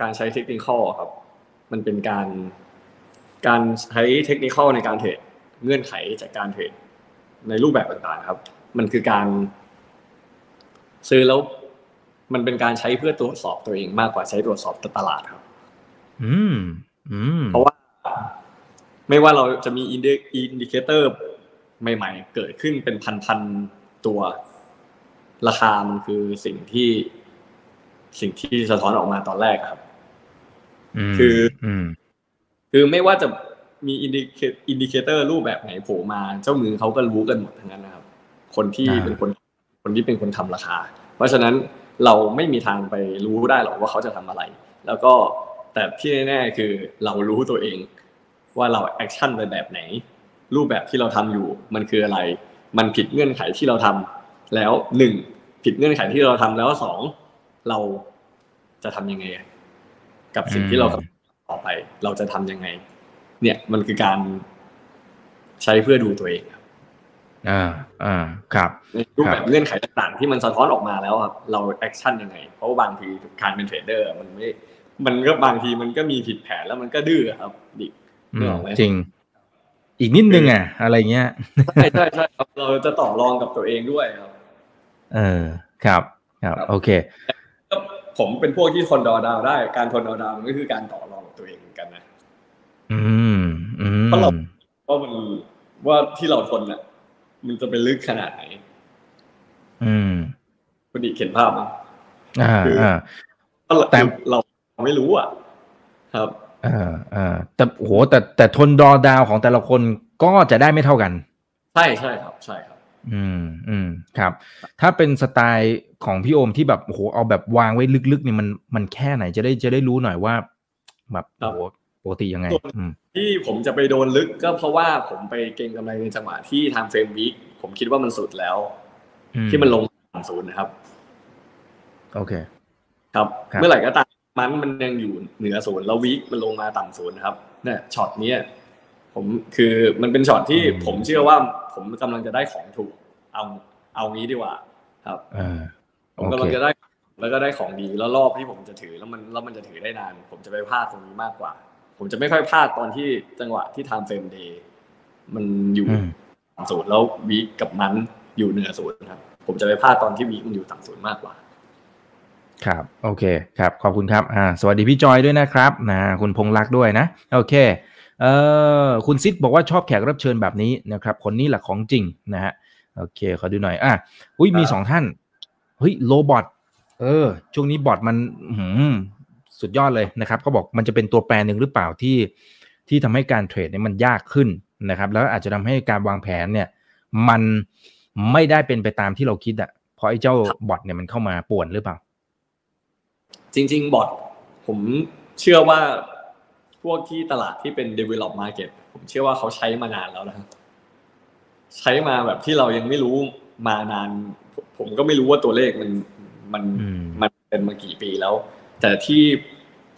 การใช้เทคนิคครับ มันเป็นการการใช้เทคนิคในการเทรดเงื่อนไขจากการเทรดในรูปแบบต่างๆครับ มันคือการ ซื้อแล้วมันเป็นการใช้เพื่อตรวจสอบตัวเองมากกว่าใช้ตรวจสอบตลาดครับ อืม อืม เพราะว่า ไม่ว่าเราจะมี indicator ใหม่ ๆ เกิดขึ้นเป็นพันๆตัว ราคามันคือสิ่งที่สิ่งที่สะท้อนออกมาตอนแรกครับมคืออืมคือไม่ว่าจะมี indica- indicator รูปแบบไหนโผล่มา เจ้ามือเขาก็รู้กันหมดทั้งนั้นนะครับ คนที่อ่าเป็นคนคนที่เป็นคนทำราคา เพราะฉะนั้นเราไม่มีทางไปรู้ได้หรอกว่าเขาจะทำอะไร แล้วก็แต่ที่แน่ๆคือเรารู้ตัวเอง ว่าเรา action ไปแบบไหน รูปแบบที่เราทำอยู่ มันคืออะไร มันผิดเงื่อนไขที่เราทำ แล้วหนึ่งผิดเงื่อนไขที่เราทำแล้วสองเราจะทำยังไง กับสิ่งที่เราอืมต่อไป เราจะทำยังไง เนี่ยมันคือการใช้เพื่อดูตัวเองครับอ่าอ่าครับในรูปคแบรับบเงื่อนไขต่างๆที่มันสะท้อนออกมาแล้วครับเรา action ยังไง เพราะว่าบางทีการเป็นเทรดเดอร์ มันไม่ มันก็บางทีมันก็มีผิดแผนแล้วมันก็ดื้อครับดิอืนึกมออกไหมจริง อีกนิดนึงอะ อะไรเงี้ยใช่ใช่ใช่ครับเราจะต่อรองกับตัวเองด้วยครับ เออครับครับครับ โอเคก็ผมเป็นพวกที่ทนดอดาวได้ การทนดอดาวมันก็คือการต่อรองกับตัวเองเหมือนกันนะอืมอืมเพราะเราว่ามันว่าที่เราทนน่ะ มันจะเป็นลึกขนาดไหน อืมพอดีเขียนภาพนะอ่าคืออ่อ่าเพราะเราแต่เราไม่รู้อะ ครับอ่าอ่าแต่โหแต่แต่ทนดอดาวของแต่ละคนก็จะได้ไม่เท่ากัน ใช่ใช่ครับ ใช่ครับ อืมอืมครับ ถ้าเป็นสไตล์ของพี่โอมที่แบบโอ้โหเอาแบบวางไว้ลึกๆเนี่ยมันมันแค่ไหนจะได้จะได้รู้หน่อยว่า แบบครัโอ้บโหปกติยังไงอืมที่ผมจะไปโดนลึกก็เพราะว่าผมไปเก็งกำไรในจังหวะที่ทางเฟรมวิกผมคิดว่ามันสุดแล้วอืที่มันลงต่ำศูนย์นะครับ โอเคครับครับ เมื่อไหร่ก็ตามมันมันยังอยู่เหนือศูนย์แล้ววิกมันลงมาต่ำศูนย์นะครับเนี่ยช็อตเนี้ยผมคือมันเป็นช็อตที่ผมเชื่อว่า ผมกำลังจะได้ของถูก เอาเอางี้ดีกว่า ครับอ่าผมโอเคกำลังจะได้แล้วก็ได้ของดีแล้วรอบที่ผมจะถือแล้วมันแล้วมันจะถือได้นาน ผมจะไปพลาดตรงนี้มากกว่า ผมจะไม่ค่อยพลาดตอนที่จังหวะที่ time frame day มันอยู่อืมต่ำศูนย์แล้ว week กับมันอยู่เหนือศูนย์ครับ ผมจะไปพลาดตอนที่ week มันอยู่ต่ำศูนย์มากกว่า ครับ โอเค ครับ ขอบคุณครับ อ่า สวัสดีพี่จอยด้วยนะครับนะคุณพงษ์รักษ์ด้วยนะ โอเค เอ่อคุณซิดบอกว่าชอบแขกรับเชิญแบบนี้นะครับ คนนี้แหละของจริงนะฮะโอเคขอดูหน่อยอะอุ้ยมีครับสองท่านเฮ้ย robot เออ ช่วงนี้ bot มันอื้อหือสุดยอดเลยนะครับเขาบอกมันจะเป็นตัวแปรหนึ่งหรือเปล่าที่ ที่ทำให้การเทรดเนี่ยมันยากขึ้นนะครับ แล้วอาจจะทำให้การวางแผนเนี่ย มันไม่ได้เป็นไปตามที่เราคิดอะเพราะไอ้เจ้าบอทเนี่ยมันเข้ามาป่วนหรือเปล่า จริง ๆ บอทผมเชื่อว่า พวกที่ตลาดที่เป็น develop market ผมเชื่อว่าเขาใช้มานานแล้วนะครับใช้มาแบบที่เรายังไม่รู้มานาน ผมผมก็ไม่รู้ว่าตัวเลขมันมันอืมมันเป็นมากี่ปีแล้ว แต่ที่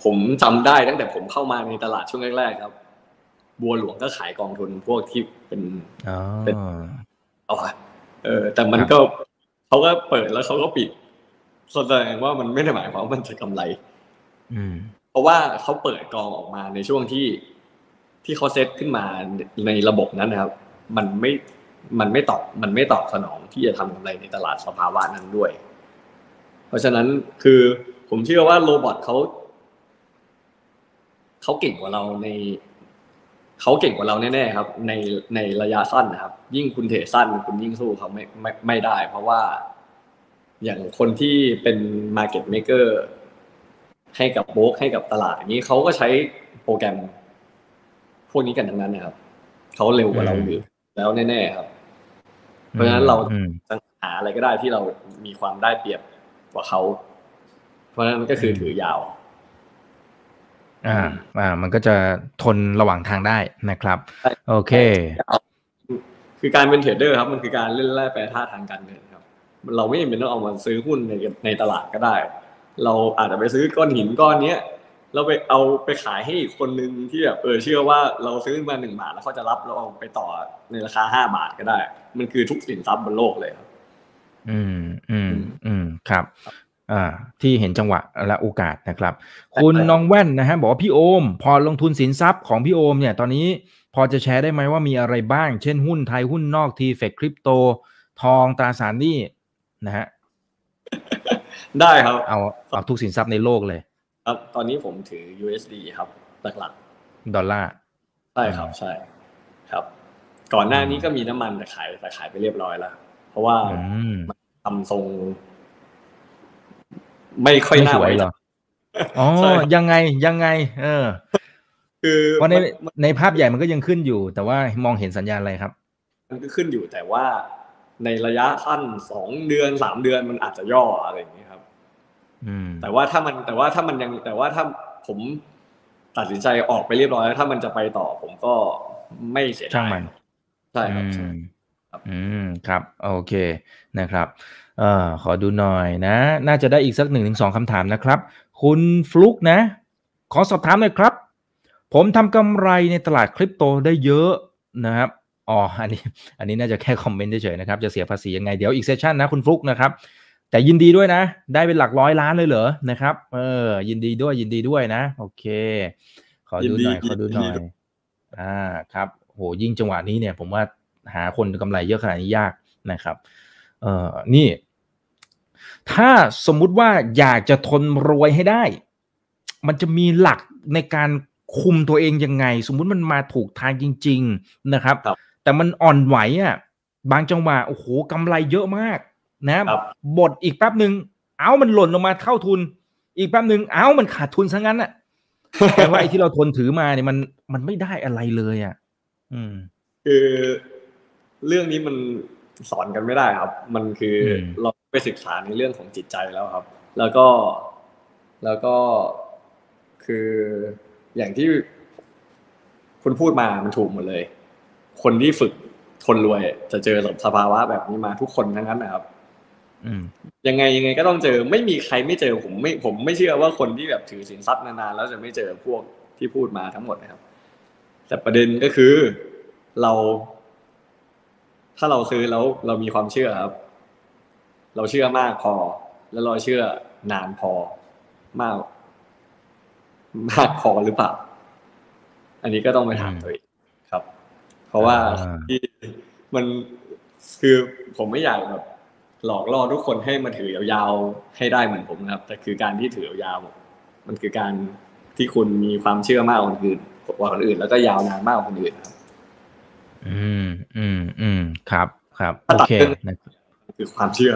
ผมจำได้ตั้งแต่ผมเข้ามาในตลาดช่วงแรกๆครับ บัวหลวงก็ขายกองทุนพวกที่เป็นอ๋อเป็นเอาอะเออ แต่มันก็เขาก็เปิดแล้วเขาก็ปิดแสดงว่ามันไม่ได้หมายความว่ามันจะกำไร อืม เพราะว่าเขาเปิดกองออกมาในช่วงที่ที่เขาเซตขึ้นมาในระบบนั้นนะครับ มันไม่มันไม่ตอบมันไม่ตอบสนองที่จะทำกำไรในตลาดสภาวะนั้นด้วย เพราะฉะนั้นคือผมเชื่อว่าโรบอทเขาเขาเก่งกว่าเราในเขาเก่งกว่าเราแน่ๆครับ ในในระยะสั้นนะครับ ยิ่งคุณเทสั้นคุณยิ่งสู้เขาไม่ไม่ไม่ได้ เพราะว่าอย่างคนที่เป็น Market Maker ให้กับโบรกให้กับตลาดอย่างนี้เขาก็ใช้โปรแกรม พวกนี้กันทั้งนั้นนะครับเขาเร็วกว่าเราอืมอยู่แล้วแน่ๆครับ เพราะฉะนั้นเราอืมจะหาอะไรก็ได้ที่เรามีความได้เปรียบกว่าเขาเพราะฉะนั้นมันก็คือถือยาว อ่า อ่า มันก็จะทนระหว่างทางได้นะครับใช่โอเค คือการเป็นเทรดเดอร์ครับ มันคือการเล่นแร่แปรธาตุทางการเงินครับ เราไม่จำเป็นต้องเอามาซื้อหุ้นในในตลาดก็ได้ เราอาจจะไปซื้อก้อนหินก้อนเนี้ยเราไปเอาไปขายให้อีกคนนึงที่แบบเออเชื่อว่าเราซื้อมาหนึ่งบาทแล้วเขาจะรับเราเอาไปต่อในราคาห้าบาทก็ได้ มันคือทุกสินทรัพย์บนโลกเลยครับ อืมอืมอืมครับ อ่า ที่เห็นจังหวะและโอกาสนะครับ คุณใช่ครับน้องแว่นนะฮะบอกว่าพี่โอม พอลงทุนสินทรัพย์ของพี่โอม เนี่ย ตอนนี้พอจะแชร์ได้ไหมว่ามีอะไรบ้าง เช่นหุ้นไทยหุ้นนอกทีเฟกคริปโต ทองตราสารหนี้นะฮะ ได้ครับ เอาเอาทุกสินทรัพย์ในโลกเลย ครับ ตอนนี้ผมถือ USD ครับ หลักดอลลาร์ๆใช่ครับ ใช่ ครับ ก่อนหน้านี้ก็มีน้ำมันแต่ขายแต่ขายไปเรียบร้อยแล้ว เพราะว่าอืมทำทรง ไม่ค่อยไม่น่าสวยไว้เหรใจออ๋อใช่ครับยังไง ยังไง เออ คือเพราะในมันในภาพใหญ่มันก็ยังขึ้นอยู่ แต่ว่ามองเห็นสัญญาณอะไรครับ มันก็ขึ้นอยู่แต่ว่าในระยะสั้นสองเดือนสามเดือนมันอาจจะย่ออะไรอย่างนี้ยครับอืม แต่ว่าถ้ามันแต่ว่าถ้ามันยังแต่ว่าถ้าผมตัดสินใจออกไปเรียบร้อยแล้วถ้ามันจะไปต่อผมก็ไม่เสียดายช่างมันใช่ครับใช่อืมครับอืมครับโอเคนะครับเอ่อขอดูหน่อยนะ น่าจะได้อีกสักหนึ่งถึงสองคำถามนะครับ คุณฟลุกนะ ขอสอบถามหน่อยครับ ผมทำกำไรในตลาดคริปโตได้เยอะนะครับอ๋ออันนี้ อันนี้น่าจะแค่คอมเมนต์เฉยๆนะครับ จะเสียภาษียังไงเดี๋ยวอีกเซสชันนะคุณฟลุกนะครับ แต่ยินดีด้วยนะ ได้เป็นหลักร้อยล้านเลยเหรอนะครับ เออ ยินดีด้วยยินดีด้วยนะ โอเค ขอดูหน่อยยินดีขอดูหน่อยยินดีอ่าครับ โหยิ่งจังหวะนี้เนี่ย ผมว่าหาคนกำไรเยอะขนาดนี้ยากนะครับ เอ่อนี่ ถ้าสมมุติว่าอยากจะทนรวยให้ได้ มันจะมีหลักในการคุมตัวเองยังไง สมมุติมันมาถูกทางจริง ๆ นะครับครับแต่มันอ่อนไหวอะบางจังหวะโอ้โหกำไรเยอะมาก นะครับบทอีกแป๊บหนึ่งเอ้ามันหล่นลงมาเข้าทุน อีกแป๊บหนึ่งเอ้ามันขาดทุนซะงั้นอะแปลว่าไอ้ที่เราทนถือมาเนี่ยมันมันไม่ได้อะไรเลยอะ อืม คือเรื่องนี้มันสอนกันไม่ได้ครับ มันคืออมเราไปศึกษาในเรื่องของจิตใจแล้วครับ แล้วก็แล้วก็คืออย่างที่คุณพูดมามันถูกหมดเลย คนที่ฝึกทนรวยจะเจอสภาวะแบบนี้มาทุกคนทั้งนั้นนะครับอืม ยังไงยังไงก็ต้องเจอไม่มีใครไม่เจอผมไม่ผมไม่เชื่อว่าคนที่แบบถือสินทรัพย์นานๆแล้วจะไม่เจอพวกที่พูดมาทั้งหมดนะครับ แต่ประเด็นก็คือเรา ถ้าเราซื้อแล้วเรามีความเชื่อครับ เราเชื่อมากพอ แล้วเราเชื่อนานพอมากมากพอหรือเปล่า อันนี้ก็ต้องไปถามตัวเองครับ เพราะว่าอ่าที่มันคือผมไม่อยากแบบ หลอกล่อทุกคนให้มาถือยาวๆให้ได้เหมือนผมนะครับ แต่คือการที่ถือยาวๆมันคือการที่คุณมีความเชื่อมากกว่าคนอื่นกว่าคนอื่น แล้วก็ยาวนานมากกว่าคนอื่นครับ อืมอืมอืมครับ ครับถ้าโอตัดเคเรื่องนะคือความเชื่อ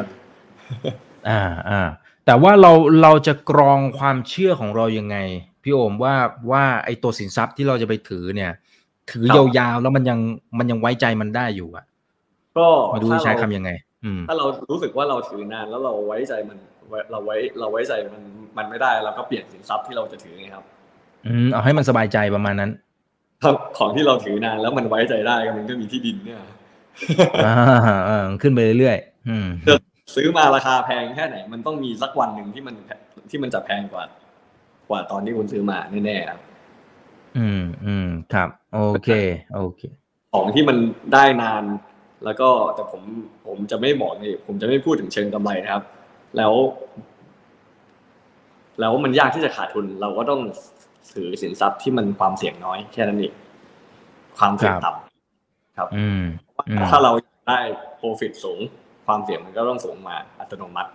อ่าอ่าแต่ว่าเราเราจะกรองความเชื่อของเรายังไง พี่โอมว่าว่าไอ้ตัวสินทรัพย์ที่เราจะไปถือเนี่ย ถือครับยาวๆแล้วมันยังมันยังไว้ใจมันได้อยู่อะ ก็ไมาดูถ้าจะใช้เราคำยังไงอืม ถ้าเรารู้สึกว่าเราถือนานแล้วเราไว้ใจมันไว้เราไว้เราไว้ใจมันมันไม่ได้เราก็เปลี่ยนสินทรัพย์ที่เราจะถือไงครับ อืมเอาให้มันสบายใจประมาณนั้นถ้าของที่เราถือนานแล้วมันไว้ใจได้ก็มันก็มีที่ดินเนี่ยอ่าอ่าขึ้นไปเรื่อยๆอืมซื้อมาราคาแพงแค่ไหน มันต้องมีสักวันหนึ่งที่มันแพที่มันจะแพงกว่า กว่าตอนที่คุณซื้อมาแน่ๆครับ อืมอืมครับ โอเค โอเค ของที่มันได้นาน แล้วก็แต่ผมผมจะไม่บอกนี่ผมจะไม่พูดถึงเชิงกำไรนะครับ แล้ว แล้วมันยากที่จะขาดทุน เราก็ต้องถือสินทรัพย์ที่มันความเสี่ยงน้อยแค่นั้นเองความเสี่ยงครับต่ำครับอืมอืมถ้าเราได้ profit สูง ความเสี่ยงมันก็ต้องสูงมาอัตโนมัติ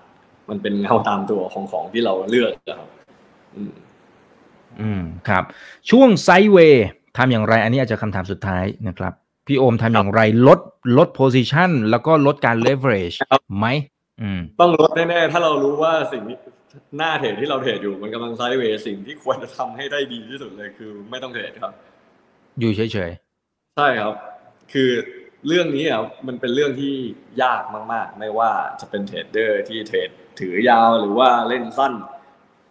มันเป็นเงาตามตัวของของที่เราเลือกอะครับ อืม อืมครับ ช่วงไซด์เวย์ทำอย่างไร อันนี้อาจจะคำถามสุดท้ายนะครับ พี่โอมทำอย่างไรลดลด position แล้วก็ลดการ leverage ครับไหมอืมต้องลดแน่ๆ ถ้าเรารู้ว่าสิ่งที่หน้าเทรดที่เราเทรดอยู่มันกำลังไซด์เวย์สิ่งที่ควรจะทำให้ได้ดีที่สุดเลยคือไม่ต้องเทรดครับ อยู่เฉยใช่ครับ คือเรื่องนี้อะมันเป็นเรื่องที่ยากมาก ๆ ไม่ว่าจะเป็นเทรดเดอร์ที่เทรดถือยาวหรือว่าเล่นสั้น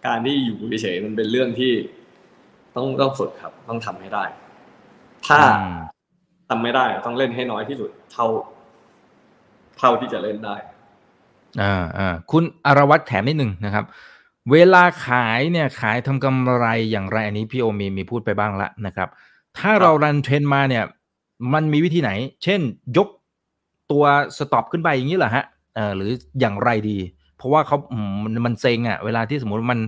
การที่อยู่เฉยๆมันเป็นเรื่องที่ต้องต้องฝึกครับ ต้องทำให้ได้ๆถ้าอืม ทำไม่ได้ต้องเล่นให้น้อยที่สุด เท่า เท่าที่จะเล่นได้ อ่าอ่าคุณอรวัตรแถมนิดหนึ่งนะครับ เวลาขายเนี่ยขายทำกำไรอย่างไรอันนี้พี่โอมีมีพูดไปบ้างละนะครับ ถ้าเรา run trend มาเนี่ย มันมีวิธีไหน เช่น ยกตัว stop ขึ้นไปอย่างนี้เหรอฮะเออหรืออย่างไรดี เพราะว่าเขาอืมมันมันเซ็งอะ่ะ เวลาที่สมมติมัน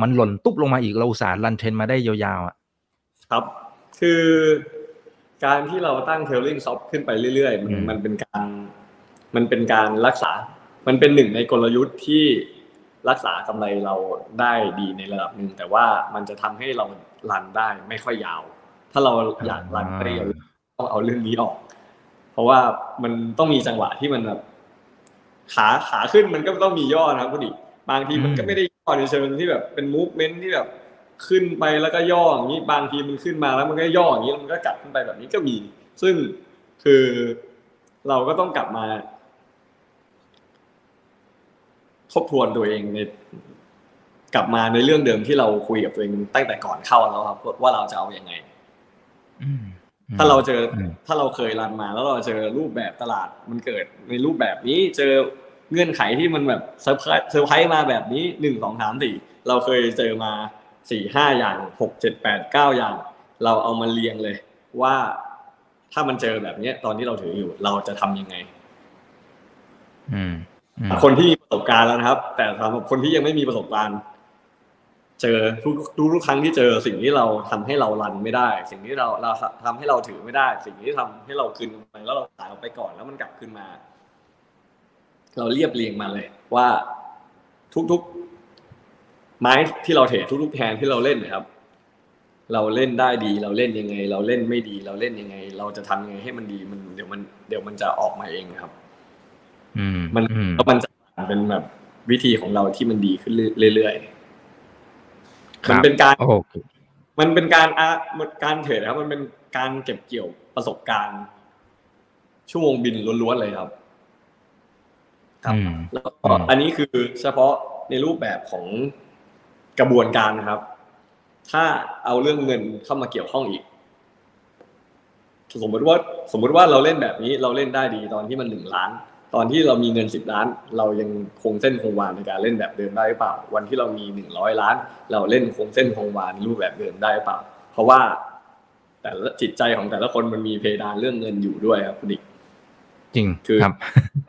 มันหล่นตุ๊บลงมาอีกเราอุตส่าห์ run trend มาได้ยาวๆอะ ครับ คือ การที่เราตั้ง trailing stop ขึ้นไปเรื่อยๆ มันอืมมันเป็นการมันเป็นการรักษา มันเป็นหนึ่งในกลยุทธ์ที่รักษากำไรเราได้ดีในระดับหนึ่งแต่ว่ามันจะทำให้เรา run ได้ไม่ค่อยยาว ถ้าเราอยาก run ได้ยาวต้องเอาเรื่องนี้ออก เพราะว่ามันต้องมีจังหวะที่มันแบบขาขาขึ้นมันก็ต้องมีย่อนะครับคุณดิบางทีมันก็ไม่ได้ย่อในเชิงที่แบบเป็นมูฟเมนที่แบบ ขึ้นไปแล้วก็ย่ออย่างนี้บางทีมันขึ้นมาแล้วมันก็ย่ออย่างนี้แล้วมันก็กลับขึ้นไปแบบนี้ก็มี ซึ่งคือเราก็ต้องกลับมา ทบทวนตัวเองในกลับมาในเรื่องเดิมที่เราคุยกับตัวเองตั้งแต่ก่อนเข้าแล้วครับว่าเราจะเอาอยัางไงถ้าเราเจอถ้าเราเคย run มา แล้วเราเจอรูปแบบตลาดมันเกิดในรูปแบบนี้เจอเงื่อนไขที่มันแบบเซอร์ไพรส์มาแบบนี้หนึ่งสองสามสี่เราเคยเจอมา สี่ห้าอย่างหกเจ็ดแปดเก้าอย่าง เราเอามาเรียงเลยว่าถ้ามันเจอแบบเนี้ย ตอนที่เราถืออยู่เราจะทำยังไงอืมอืมคนที่มีประสบการณ์แล้วนะครับ แต่สำหรับคนที่ยังไม่มีประสบการณ์ เจอทุกทุกทุกครั้งที่เจอสิ่งที่เราทำให้เรารันไม่ได้ สิ่งที่เราเราทำให้เราถือไม่ได้ สิ่งที่ทำให้เราคืนไปแล้วเราขายออกไปก่อนแล้วมันกลับขึ้นมา เราเรียบเรียงมาเลย ว่าทุกๆ ไม้ที่เราเทรดทุกๆแทนที่เราเล่นนะครับ เราเล่นได้ดี เราเล่นยังไง เราเล่นไม่ดี เราเล่นยังไง เราจะทำยังไงให้มันดีมันเดี๋ยวมันเดี๋ยวมันจะออกมาเองครับ อืม มันอืมแล้วมันจะเป็นแบบวิธีของเราที่มันดีขึ้นเรื่อยๆครัมันบเป็นการโอเคมันเป็นการอะมันการเทรดนะครับ มันเป็นการเก็บเกี่ยวประสบการณ์ชั่วโมงบินล้วนๆเลยครับ ครับอืมแล้วก็อืมอันนี้คือเฉพาะในรูปแบบของ กระบวนการนะครับ ถ้าเอาเรื่องเงินเข้ามาเกี่ยวข้องอีก สมมติว่าสมมติว่าเราเล่นแบบนี้เราเล่นได้ดีตอนที่มันหนึ่งล้าน ตอนที่เรามีเงินสิบล้าน เรายังคงเส้นคงวาในการเล่นแบบเดิมได้หรือเปล่า วันที่เรามีหนึ่งร้อยล้าน เราเล่นคงเส้นคงวาในรูปแบบเดิมได้หรือเปล่า เพราะว่าแต่ละจิตใจของแต่ละคนมันมีเพดานเรื่องเงินอยู่ด้วยครับคุณดิกจริงคือครับ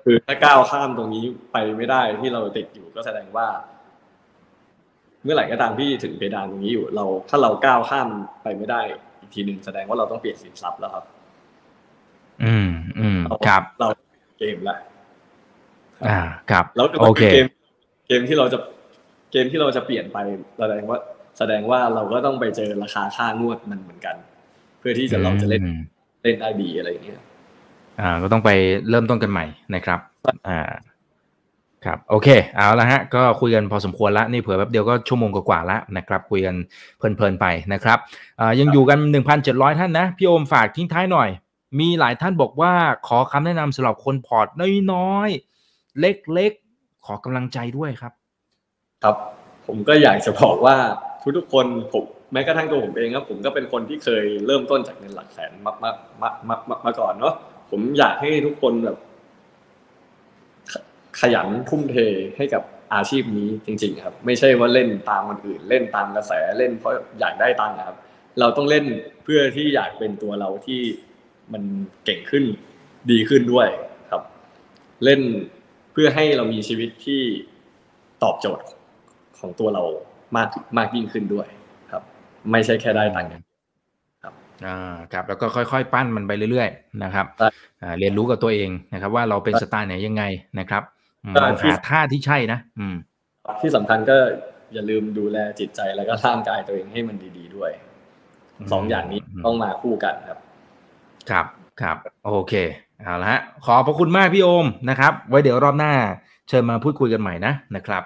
คือถ้าก้าวข้ามตรงนี้ไปไม่ได้ที่เราติดอยู่ก็แสดงว่าเมื่อไหร่ก็ตามที่ถึงเพดานตรงนี้อยู่เรา ถ้าเราก้าวข้ามไปไม่ได้อีกทีหนึ่งแสดงว่าเราต้องเปลี่ยนสินทรัพย์แล้วครับ อืม อืมเราครับเราเกมละอ่าครับแล้วโอเคเกมเกมที่เราจะเกมที่เราจะเปลี่ยนไปแสดงว่า แสดงว่าเราก็ต้องไปเจอราคาค่างวดมันเหมือนกัน เพื่อที่จะเราจะเล่นอืมเล่นได้ดีอะไรอย่างเงี้ยอ่า ก็ต้องไปเริ่มต้นกันใหม่นะครับ อ่า ครับโอเคเอาละฮะก็คุยกันพอสมควรละนี่เผื่อแป๊บเดียวก็ชั่วโมงกว่าๆแล้วนะครับคุยกันเพลินๆไปนะครับอ่ายังอยู่กัน 1,700 ท่านนะ พี่โอมฝากทิ้งท้ายหน่อย มีหลายท่านบอกว่าขอคำแนะนำสำหรับคนพอร์ตน้อยๆ เล็กๆ ขอกำลังใจด้วยครับ ครับผมก็อยากจะบอกว่าทุกๆคนผมแม้กระทั่งตัวผมเองครับ ผมก็เป็นคนที่เคยเริ่มต้นจากเงินหลักแสนมามามามามามาก่อนเนาะผมอยากให้ทุกคนแบบ ขขยันทุ่มเทให้กับอาชีพนี้จริง ๆ ครับ ไม่ใช่ว่าเล่นตามคนอื่น เล่นตามกระแสเล่นเพราะอยากได้ตังค์นะครับ เราต้องเล่นเพื่อที่อยากเป็นตัวเราที่มันเก่งขึ้นดีขึ้นด้วยครับ เล่นเพื่อให้เรามีชีวิตที่ตอบโจทย์ของตัวเรามากมากยิ่งขึ้นด้วยครับ ไม่ใช่แค่ได้ตังค์อย่างเดียวอ่าครับ แล้วก็ค่อยๆ ปั้นมันไปเรื่อยๆ นะครับใช่อ่าเรียนรู้กับตัวเองนะครับ ว่าเราเป็นสไตล์ไหนยังไงนะครับอืมใช่ลอง หาท่าที่ใช่นะ อืม ที่สำคัญก็อย่าลืมดูแลจิตใจแล้วก็ร่างกายตัวเองให้มันดี ๆ ด้วยอืมสองอย่างนี้อืมต้องมาคู่กันครับ ครับครับโอเคเอาละฮะขอบพระคุณมากพี่โอมนะครับ ไว้เดี๋ยวรอบหน้าเชิญมาพูดคุยกันใหม่นะนะครับ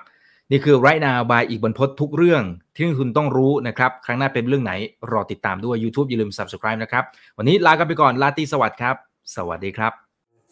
นี่คือ right now by อีกบรรพททุกเรื่องที่คุณต้องรู้นะครับ ครั้งหน้าเป็นเรื่องไหน รอติดตามด้วย YouTube อย่าลืม subscribe นะครับ วันนี้ลากันไปก่อนลาตรีสวัสดิ์ครับ สวัสดีครับ